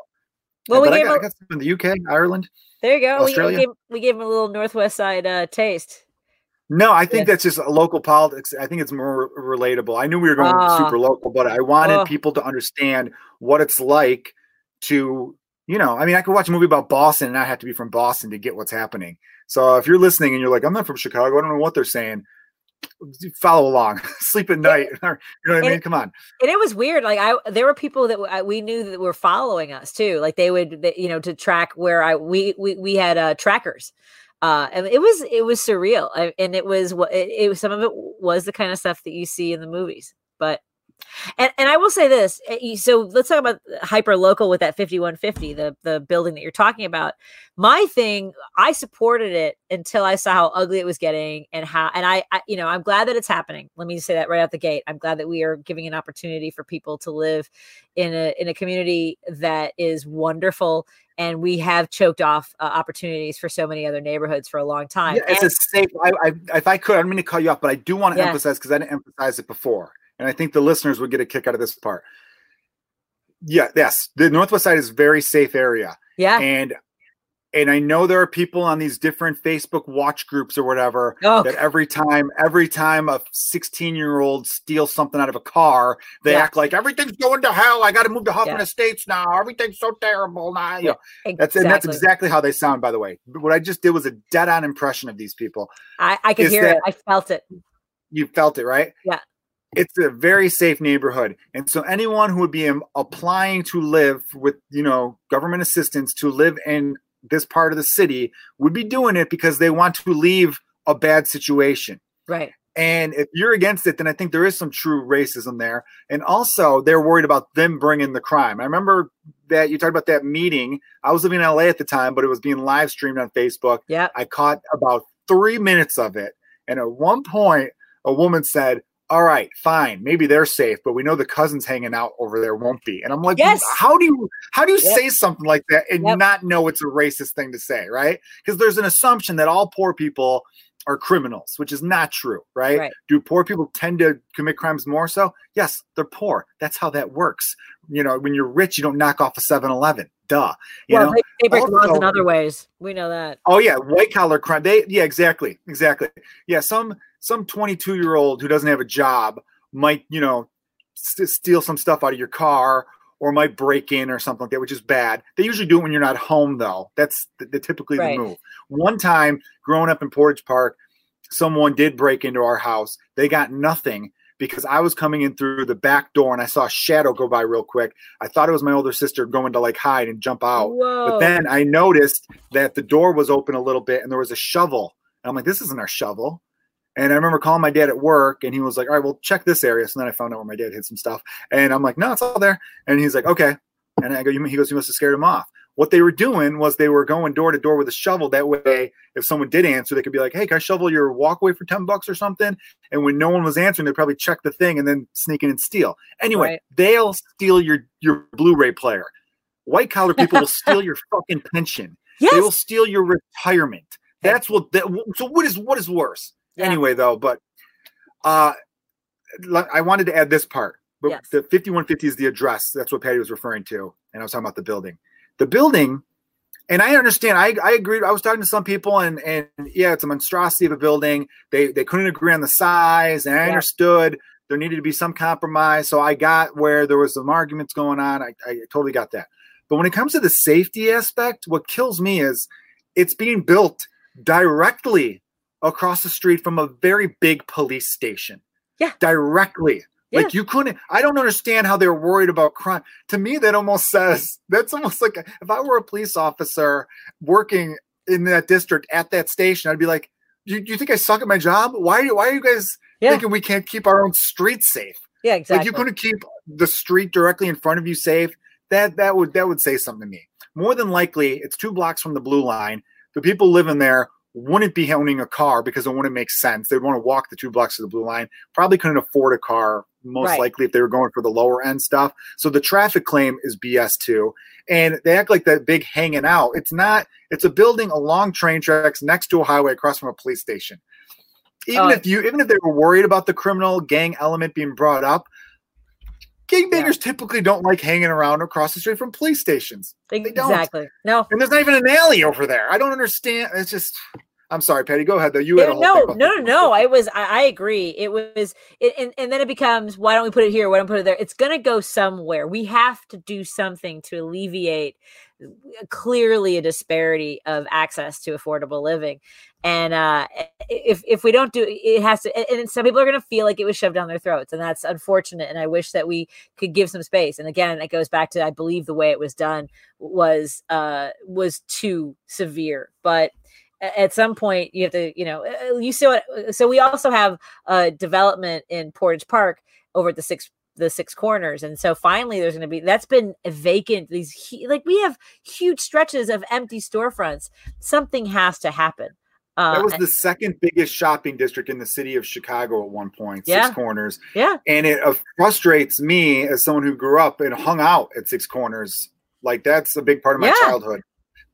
Well, we gave I got, I got in the UK, Ireland. There you go. Australia. We, gave, we gave them a little Northwest side uh, taste. No, I think yeah. that's just local politics. I think it's more relatable. I knew we were going uh, super local, but I wanted uh, people to understand what it's like to, you know, I mean, I could watch a movie about Boston and not have to be from Boston to get what's happening. So if you're listening and you're like, I'm not from Chicago, I don't know what they're saying follow along, [LAUGHS] sleep at night. [LAUGHS] you know what I mean? Come on. And it was weird. Like I, there were people that we knew that were following us too. Like they would, they, you know, to track where I we we we had uh, trackers. Uh, and it was it was surreal, I, and it was what it, it was. Some of it was the kind of stuff that you see in the movies, but and and I will say this. Eh, so let's talk about hyper local with that 5150, the the building that you're talking about. My thing, I supported it until I saw how ugly it was getting and how and I, I you know, I'm glad that it's happening. Let me say that right out the gate. I'm glad that we are giving an opportunity for people to live in a in a community that is wonderful and we have choked off uh, opportunities for so many other neighborhoods for a long time. Yeah, it's and, a safe. I, I, if I could, I'm going to call you off, but I do want to yeah. emphasize because I didn't emphasize it before and I think the listeners would get a kick out of this part. Yeah, yes, the Northwest Side is very safe area. Yeah, and and I know there are people on these different Facebook watch groups or whatever oh. that every time, every time a 16 year old steals something out of a car, they yeah. act like everything's going to hell. I got to move to Hoffman yeah. Estates now. Everything's so terrible now. You know, exactly. that's and that's exactly how they sound. By the way, what I just did was a dead on impression of these people. I, I could hear it. I felt it. You felt it, right? Yeah it's a very safe neighborhood. And so anyone who would be applying to live with you know government assistance to live in this part of the city would be doing it because they want to leave a bad situation. Right. And if you're against it then i think there is some true racism there. And also they're worried about them bringing the crime. I remember that you talked about that meeting. I was living in la at the time but it was being live streamed on facebook. Yeah i caught about three minutes of it. And at one point a woman said all right, fine, maybe they're safe, but we know the cousins hanging out over there won't be. And I'm like, yes. how do you how do you yep. say something like that and yep. not know it's a racist thing to say, right? Because there's an assumption that all poor people are criminals, which is not true, right? right? Do poor people tend to commit crimes more so? Yes, they're poor. That's how that works. You know, when you're rich, you don't knock off a 7-Eleven. Duh. You well, know? they, break laws in other ways. We know that. Oh yeah, white collar crime. They yeah, exactly, exactly. Yeah, some some 22 year old who doesn't have a job might, you know, st- steal some stuff out of your car or might break in or something like that, which is bad. They usually do it when you're not home, though. That's the, the typically right. the move. One time, growing up in Portage Park, someone did break into our house. They got nothing because I was coming in through the back door and I saw a shadow go by real quick. I thought it was my older sister going to like hide and jump out. Whoa. But then I noticed that the door was open a little bit and there was a shovel. And I'm like, this isn't our shovel. And I remember calling my dad at work, and he was like, "All right, well, check this area." So then I found out where my dad hid some stuff, and I'm like, "No, it's all there." And he's like, "Okay." And I go, "He goes, you must have scared him off." What they were doing was they were going door to door with a shovel. That way, if someone did answer, they could be like, "Hey, can I shovel your walkway for ten bucks or something?" And when no one was answering, they'd probably check the thing and then sneak in and steal. Anyway, right. they'll steal your your Blu-ray player. White collar people will [LAUGHS] steal your fucking pension. Yes. They will steal your retirement. That's what. That, so what is what is worse? Yeah. Anyway, though, but uh, I wanted to add this part. But yes. the 5150 is the address. That's what Patti was referring to. And I was talking about the building. The building, and I understand. I, I agree. I was talking to some people, and and yeah, it's a monstrosity of a building. They they couldn't agree on the size, and I yeah. understood there needed to be some compromise. So I got where there was some arguments going on. I, I totally got that. But when it comes to the safety aspect, what kills me is it's being built directly across the street from a very big police station. Yeah. Directly. Yeah. Like you couldn't, I don't understand how they're worried about crime. To me, that almost says that's almost like if I were a police officer working in that district at that station, I'd be like, "Do you, you think I suck at my job? Why? Why are you guys yeah. thinking we can't keep our own streets safe? Yeah, exactly. Like you couldn't keep the street directly in front of you safe. That that would that would say something to me. More than likely, it's two blocks from the blue line. The people living there wouldn't be owning a car because it wouldn't make sense. They'd want to walk the two blocks to the blue line. Probably couldn't afford a car, most right. likely if they were going for the lower end stuff. So the traffic claim is BS too. And they act like that big hanging out. It's not, it's a building along train tracks next to a highway across from a police station. Even uh, if you even if they were worried about the criminal gang element being brought up, gangbangers yeah. typically don't like hanging around across the street from police stations. Exactly. No. And there's not even an alley over there. I don't understand. It's just I'm sorry, Patti. Go ahead though. You had a no, no, no, no. I was. I, I agree. It was, it, and and then it becomes. Why don't we put it here? Why don't we put it there? It's going to go somewhere. We have to do something to alleviate clearly a disparity of access to affordable living. And uh, if if we don't do it, has to. And some people are going to feel like it was shoved down their throats, and that's unfortunate. And I wish that we could give some space. And again, it goes back to I believe the way it was done was uh was too severe, but at some point you have to you know uh, uh, you see what uh, so we also have a development in portage park over at the six the six corners and so finally there's going to be that's been vacant these like we have huge stretches of empty storefronts something has to happen uh, that was the second biggest shopping district in the city of Chicago at one point, yeah. Six Corners. Yeah. And it uh, frustrates me as someone who grew up and hung out at Six Corners. Like that's a big part of my yeah. childhood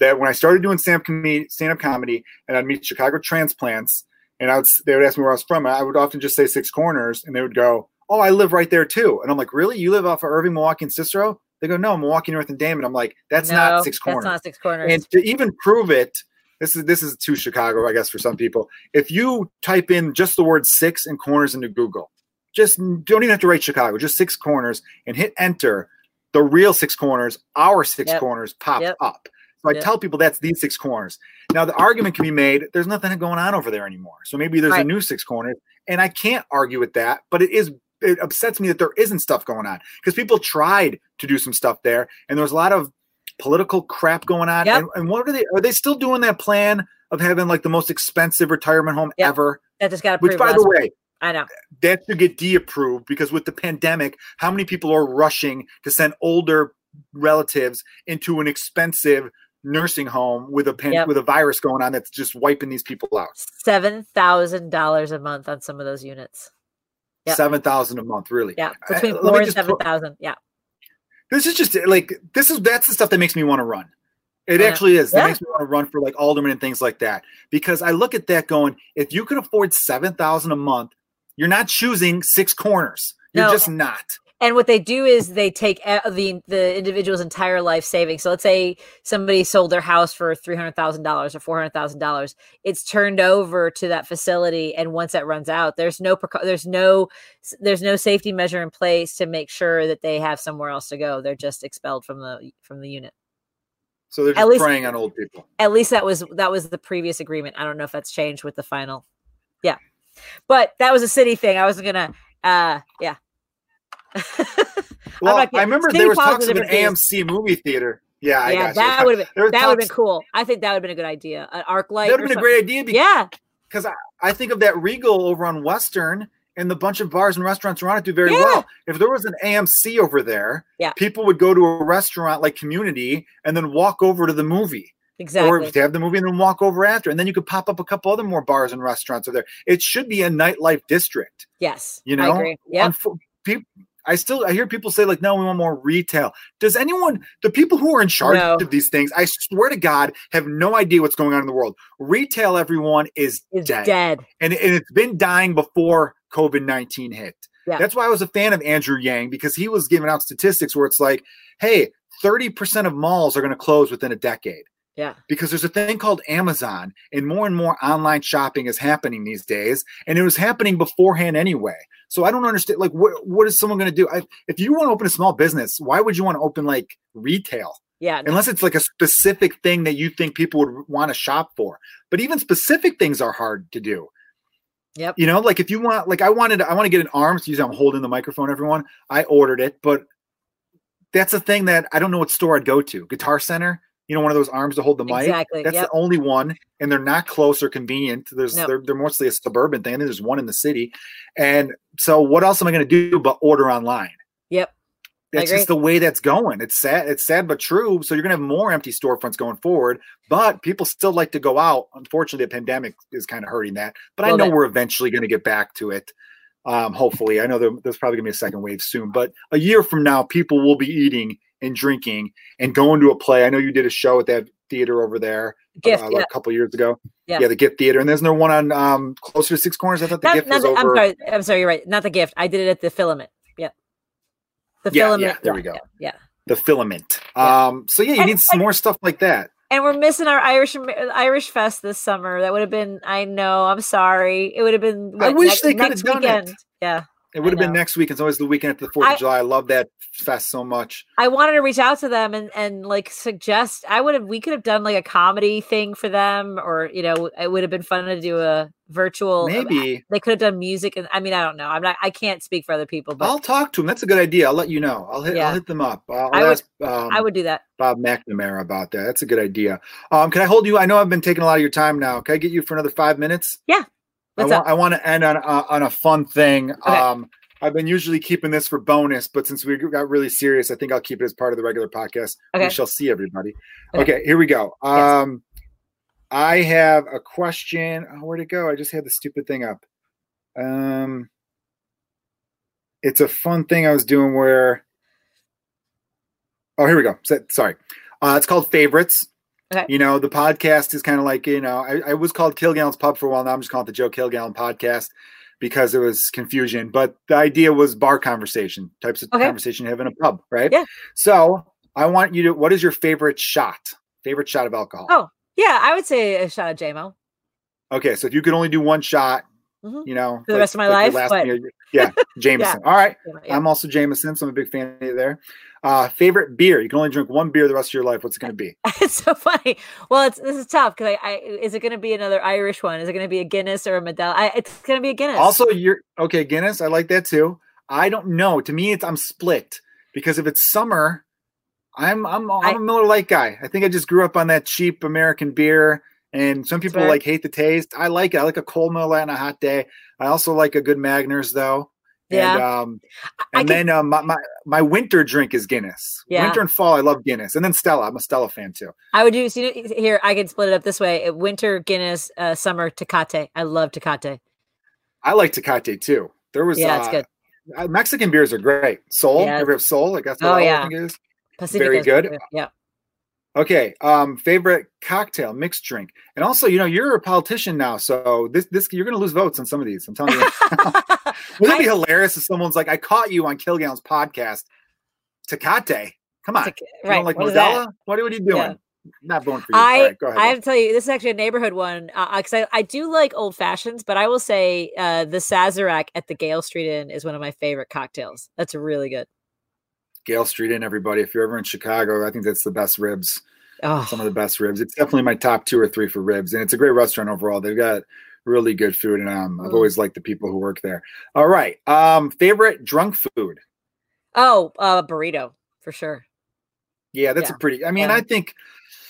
that when I started doing stand-up comedy, stand-up comedy and I'd meet Chicago transplants and I would, they would ask me where I was from, I would often just say Six Corners and they would go, oh, I live right there too. And I'm like, really? You live off of Irving, Milwaukee, and Cicero? They go, no, Milwaukee, North, and Damen. I'm like, that's no, not Six Corners. That's not Six Corners. And to even prove it, this is this is too Chicago, I guess, for some people. If you type in just the word six and corners into Google, just don't even have to write Chicago, just six corners and hit enter, the real six corners, our six yep. corners pop yep. up. So I tell people that's these six corners. Now the argument can be made there's nothing going on over there anymore. So maybe there's right. a new six corners, and I can't argue with that. But it is it upsets me that there isn't stuff going on because people tried to do some stuff there, and there was a lot of political crap going on. Yep. And, and, what are they? Are they still doing that plan of having like the most expensive retirement home yep. ever? That just got approved. Which, by the way, I know that should get de-approved because with the pandemic, how many people are rushing to send older relatives into an expensive nursing home with a pan- yep. with a virus going on that's just wiping these people out. Seven thousand dollars a month on some of those units. Yep. Seven thousand a month, really? Yeah, uh, between four and seven thousand. Yeah. This is just like this is that's the stuff that makes me want to run. It yeah. actually is. That makes me want to run for like alderman and things like that. Because I look at that going, if you can afford seven thousand a month, you're not choosing six corners. You're no. just not and what they do is they take the the individual's entire life savings. So let's say somebody sold their house for three hundred thousand dollars or four hundred thousand dollars. It's turned over to that facility, and once that runs out, there's no there's no there's no safety measure in place to make sure that they have somewhere else to go. They're just expelled from the from the unit. So they're just at least, preying on old people. At least that was that was the previous agreement. I don't know if that's changed with the final. Yeah, but that was a city thing. I wasn't gonna. uh Yeah, well, I remember there was talks of an AMC movie theater. Yeah, yeah, that would have been that would have been cool. I think that would have been a good idea. An ArcLight. That would have been a great idea. Because, yeah, because I, I think of that Regal over on Western and the bunch of bars and restaurants around it do very yeah. well. If there was an AMC over there, yeah. people would go to a restaurant like Community and then walk over to the movie. Exactly. Or to have the movie and then walk over after, and then you could pop up a couple other more bars and restaurants over there. It should be a nightlife district. Yes, you know. I agree. Yeah. People, I still I hear people say like, no, we want more retail. Does anyone, the people who are in charge no. of these things, I swear to God, have no idea what's going on in the world. Retail, everyone is dead. dead, and, and it's been dying before COVID nineteen hit. Yeah. That's why I was a fan of Andrew Yang because he was giving out statistics where it's like, hey, thirty percent of malls are going to close within a decade. Yeah. Because there's a thing called Amazon, and more and more online shopping is happening these days, and it was happening beforehand anyway. So I don't understand. Like, what what is someone going to do? I, if you want to open a small business, why would you want to open like retail? Yeah. no. Unless it's like a specific thing that you think people would want to shop for. But even specific things are hard to do. Yep. You know, like if you want, like I wanted, I want to get an arm. So usually I'm holding the microphone. Everyone, I ordered it, but that's a thing that I don't know what store I'd go to. Guitar Center, you know, one of those arms to hold the mic. Exactly, That's yep. the only one, and they're not close or convenient. There's No. they're, they're mostly a suburban thing. I think there's one in the city, and so what else am I going to do but order online? Yep. That's just the way that's going. It's sad. It's sad but true. So you're gonna have more empty storefronts going forward, but people still like to go out. Unfortunately, the pandemic is kind of hurting that. But I know we're eventually going to get back to it. Um, hopefully, I know there, there's probably gonna be a second wave soon. But a year from now, people will be eating and drinking and going to a play. I know you did a show at that theater over there Gift. uh, yeah. a couple years ago. Yeah. the Gift Theater, and there's no one on um, closer to Six Corners. I thought the Not, Gift not was the, over. I'm sorry. I'm sorry. You're right. Not the gift. I did it at the filament. Yeah. The Yeah, yeah, filament. there we go. Yeah. yeah. the filament. Yeah. Um, so yeah, you And- need some more stuff like that. And we're missing our Irish Irish Fest this summer. That would have been. I know. I'm sorry. It would have been. I what, wish next, they could have done weekend. it. Yeah. It would have been next week. It's always the weekend after the Fourth of July. I love that fest so much. I wanted to reach out to them and and like suggest. I would have. We could have done like a comedy thing for them, or you know, it would have been fun to do a virtual. Maybe they could have done music, and I mean, I don't know. I'm not. I can't speak for other people, but I'll talk to them. That's a good idea. I'll let you know. I'll hit. Yeah. I'll hit them up. I'll, I would- ask um, I would do that. Bob McNamara about that. That's a good idea. Um, can I hold you? I know I've been taking a lot of your time now. Can I get you for another five minutes? Yeah. I What's want. up? I want to end on uh, on a fun thing. Um, I've been usually keeping this for bonus, but since we got really serious, I think I'll keep it as part of the regular podcast. Okay. We shall see everybody. Okay. Okay, here we go. Yes. Um, I have a question. Oh, where'd it go? I just had the stupid thing up. Um, it's a fun thing I was doing where. Oh, here we go. Sorry. Uh, it's called favorites. Okay. You know, the podcast is kind of like, you know, I, I was called Kilgallon's Pub for a while. Now I'm just calling it the Joe Kilgallon podcast because it was confusion. But the idea was bar conversation, types of Okay. conversation you have in a pub, right? Yeah. So I want you to, what is your favorite shot? Favorite shot of alcohol? Oh. Yeah, I would say a shot of JMO. Okay, so if you could only do one shot, Mhm. you know, For the rest of my your life? last meal, yeah, [LAUGHS] Jameson. All right, Yeah. I'm also Jameson, so I'm a big fan of you there. Uh, favorite beer? You can only drink one beer the rest of your life. What's it going to be? [LAUGHS] it's so funny. Well, it's this is tough because I, I is it going to be another Irish one? Is it going to be a Guinness or a Modelo? I, it's going to be a Guinness. Also, you're okay, Guinness. I like that too. I don't know. To me, it's I'm split because if it's summer, I'm I'm I'm I- a Miller Lite guy. I think I just grew up on that cheap American beer, and some people like hate the taste. I like it. I like a cold Miller Lite on a hot day. I also like a good Magners though. Yeah. And, um, and can- then um, my, my my winter drink is Guinness. Yeah. Winter and fall, I love Guinness, and then Stella. I'm a Stella fan too. I would do so you know, here. I can split it up this way: uh, winter Guinness, uh, summer Tecate. I love Tecate. I like Tecate too. There was Yeah, it's uh, good. Mexican beers are great. Sol, Yeah. ever have? Like that's what Oh, yeah. is. Pacifico Very is good. Yeah. Okay. Um, favorite cocktail, mixed drink, and also, you know, you're a politician now, so this this you're gonna lose votes on some of these. I'm telling you. [LAUGHS] [LAUGHS] Wouldn't it be hilarious if someone's like, "I caught you on Kilgallon's podcast, Tecate." Come on, Tec- you right. don't like what? Modelo? What are you doing? Yeah. Not voting for you. I right, ahead. I have to tell you, this is actually a neighborhood one because I, I do like old fashions, but I will say uh, the Sazerac at the Gale Street Inn is one of my favorite cocktails. That's really good. Gale Street Inn, everybody. If you're ever in Chicago, I think that's the best ribs. Oh, Some of the best ribs. It's definitely my top two or three for ribs, and it's a great restaurant overall. They've got really good food, and um, I've Mm. always liked the people who work there. All right, um, favorite drunk food. oh, uh, burrito for sure. Yeah, that's Yeah. a pretty. I mean, Yeah. I think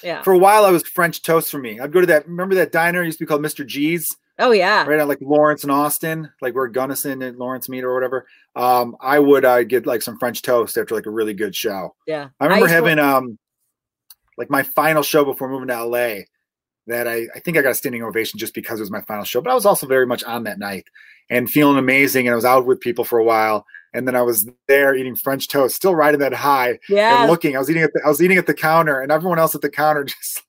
Yeah. for a while I was French toast for me. I'd go to that. Remember that diner used to be called Mr. G's, Oh yeah. right on like Lawrence and Austin, like where Gunnison and Lawrence meet or whatever. Um, I would uh, get like some French toast after like a really good show. Yeah. I remember to- having um like my final show before moving to LA that I, I think I got a standing ovation just because it was my final show. But I was also very much on that night and feeling amazing. And I was out with people for a while. And then I was there eating French toast, still riding that high Yeah. and looking. I was eating at the I was eating at the counter and everyone else at the counter [LAUGHS] just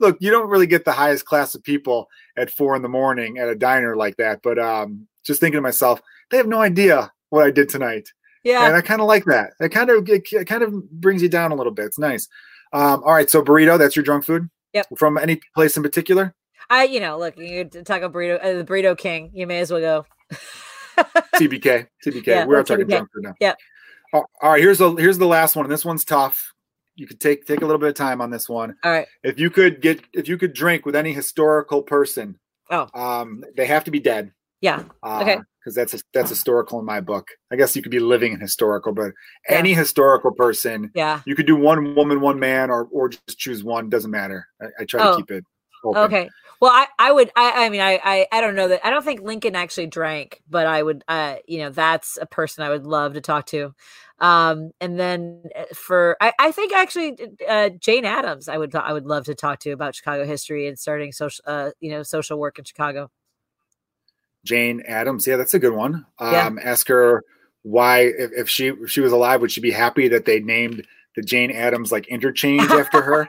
look, you don't really get the highest class of people at four in the morning at a diner like that. But um just thinking to myself, they have no idea what I did tonight yeah. and I kind of like that. It kind of it, it kind of brings you down a little bit. It's nice. Um, all right, so burrito, that's your drunk food. Yep. From any place in particular? I, you know, look, you Taco Burrito, uh, the Burrito King. You may as well go. [LAUGHS] TBK, TBK. Yeah, We're talking drunk food now. Yep. All right, here's the here's the last one. This one's tough. You could take take a little bit of time on this one. All right. If you could get if you could drink with any historical person, oh, um, they have to be dead. Yeah. Uh, okay. Because that's that's historical in my book. I guess you could be living in historical, but yeah. any historical person, yeah, you could do one woman, one man, or or just choose one. Doesn't matter. I, I try oh. to keep it. Open. Okay. Well, I, I would, I, I mean, I, I, I don't know that, I don't think Lincoln actually drank, but I would, uh, you know, that's a person I would love to talk to. Um, and then uh, for, I, I think actually, uh, Jane Addams, I would, I would love to talk to about Chicago history and starting social, uh, you know, social work in Chicago. Jane Addams. Yeah, that's a good one. Um, Yeah. ask her why, if, if she if she was alive, would she be happy that they named the Jane Addams like interchange [LAUGHS] after her?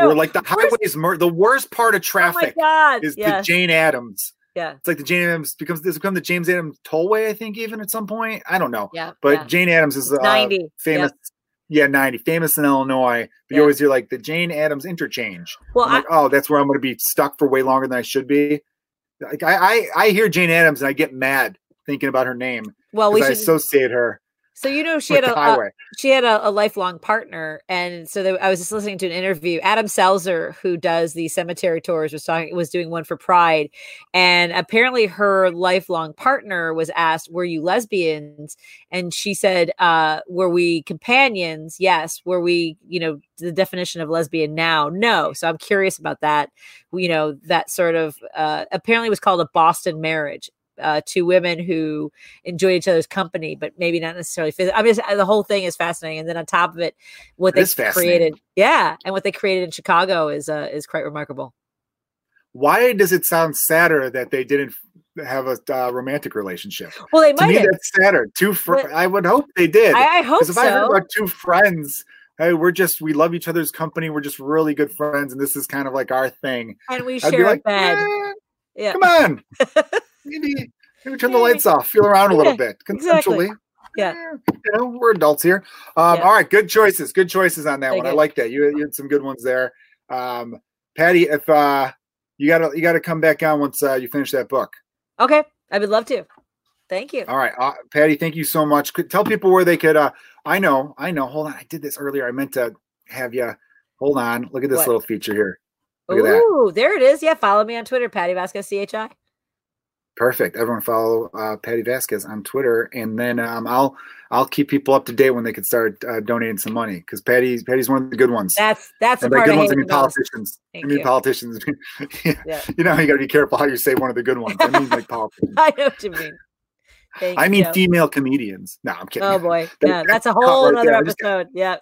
Or like the highways, mer- the worst part of oh traffic God. is yes. the Jane Addams. yeah. It's like the Jane Addams becomes this become the James Adams Tollway, I think, even at some point. I don't know. Yeah. But yeah. Jane Addams is uh, 90. famous. Yeah, 90, famous in Illinois. But Yeah. you always hear like the Jane Addams interchange. Well, I'm I, like, oh, that's where I'm going to be stuck for way longer than I should be. Like I, I, I hear Jane Addams and I get mad thinking about her name well, we because I should, associate her so, you know, she had a, a, she had a, a lifelong partner and so there, i was just listening to an interview. Adam selzer who does the cemetery tours was talking was doing one for pride and apparently her lifelong partner was asked were you lesbians? And she said uh were we companions? Yes. Were we you know the definition of lesbian now? No. So i'm curious about that you know that sort of uh apparently was called a boston marriage uh, two women who enjoy each other's company, but maybe not necessarily. I mean, the whole thing is fascinating, and then on top of it, what It they created, yeah, and what they created in Chicago is uh, is quite remarkable. Why does it sound sadder that they didn't have a uh, romantic relationship? Well, they To might me, have. that's sadder. Two, fr- I would hope they did. I, I hope if I heard so. about two friends, hey, we're just we love each other's company. We're just really good friends, and this is kind of like our thing. And we I'd share a bed. "Eh, Yeah. come on, [LAUGHS] maybe maybe turn the lights off, feel around a little Yeah, bit exactly. consensually. Yeah. Eh, you know, we're adults here. Um, Yeah. All right, good choices. Good choices on that Very one. I like that. You, you had some good ones there. Um, Patti, if uh, you gotta you gotta come back on once uh, you finish that book. Okay, I would love to. Thank you. All right, uh, Patti, thank you so much. Could tell people where they could. Uh, I know, I know. Hold on, I did this earlier. I meant to have you. Hold on. Look at this What? little feature here. Look at that. Ooh, there it is. Yeah, follow me on Twitter, Patti Vasquez CHI. Perfect. Everyone follow uh, Patti Vasquez on Twitter, and then um, I'll I'll keep people up to date when they can start uh, donating some money because Patti's Patti's one of the good ones. That's that's the and by part good I ones, I mean politicians. Thank I mean you. politicians. yeah. [LAUGHS] Yeah. You know, you got to be careful how you say one of the good ones. I mean, like [LAUGHS] politicians. I know what you mean. Thank I mean, you. female comedians. No, I'm kidding. Oh boy, That- yeah, that's a whole right other there. Episode. Yeah,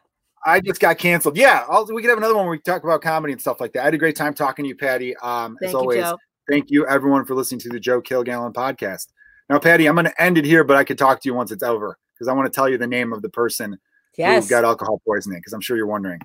I just got canceled. Yeah, I'll, we could have another one where we talk about comedy and stuff like that. I had a great time talking to you, Patti. Um, thank as you, always, Joe. Thank you everyone for listening to the Joe Kilgallon podcast. Now, Patti, I'm going to end it here, but I could talk to you once it's over because I want to tell you the name of the person Yes. who got alcohol poisoning because I'm sure you're wondering.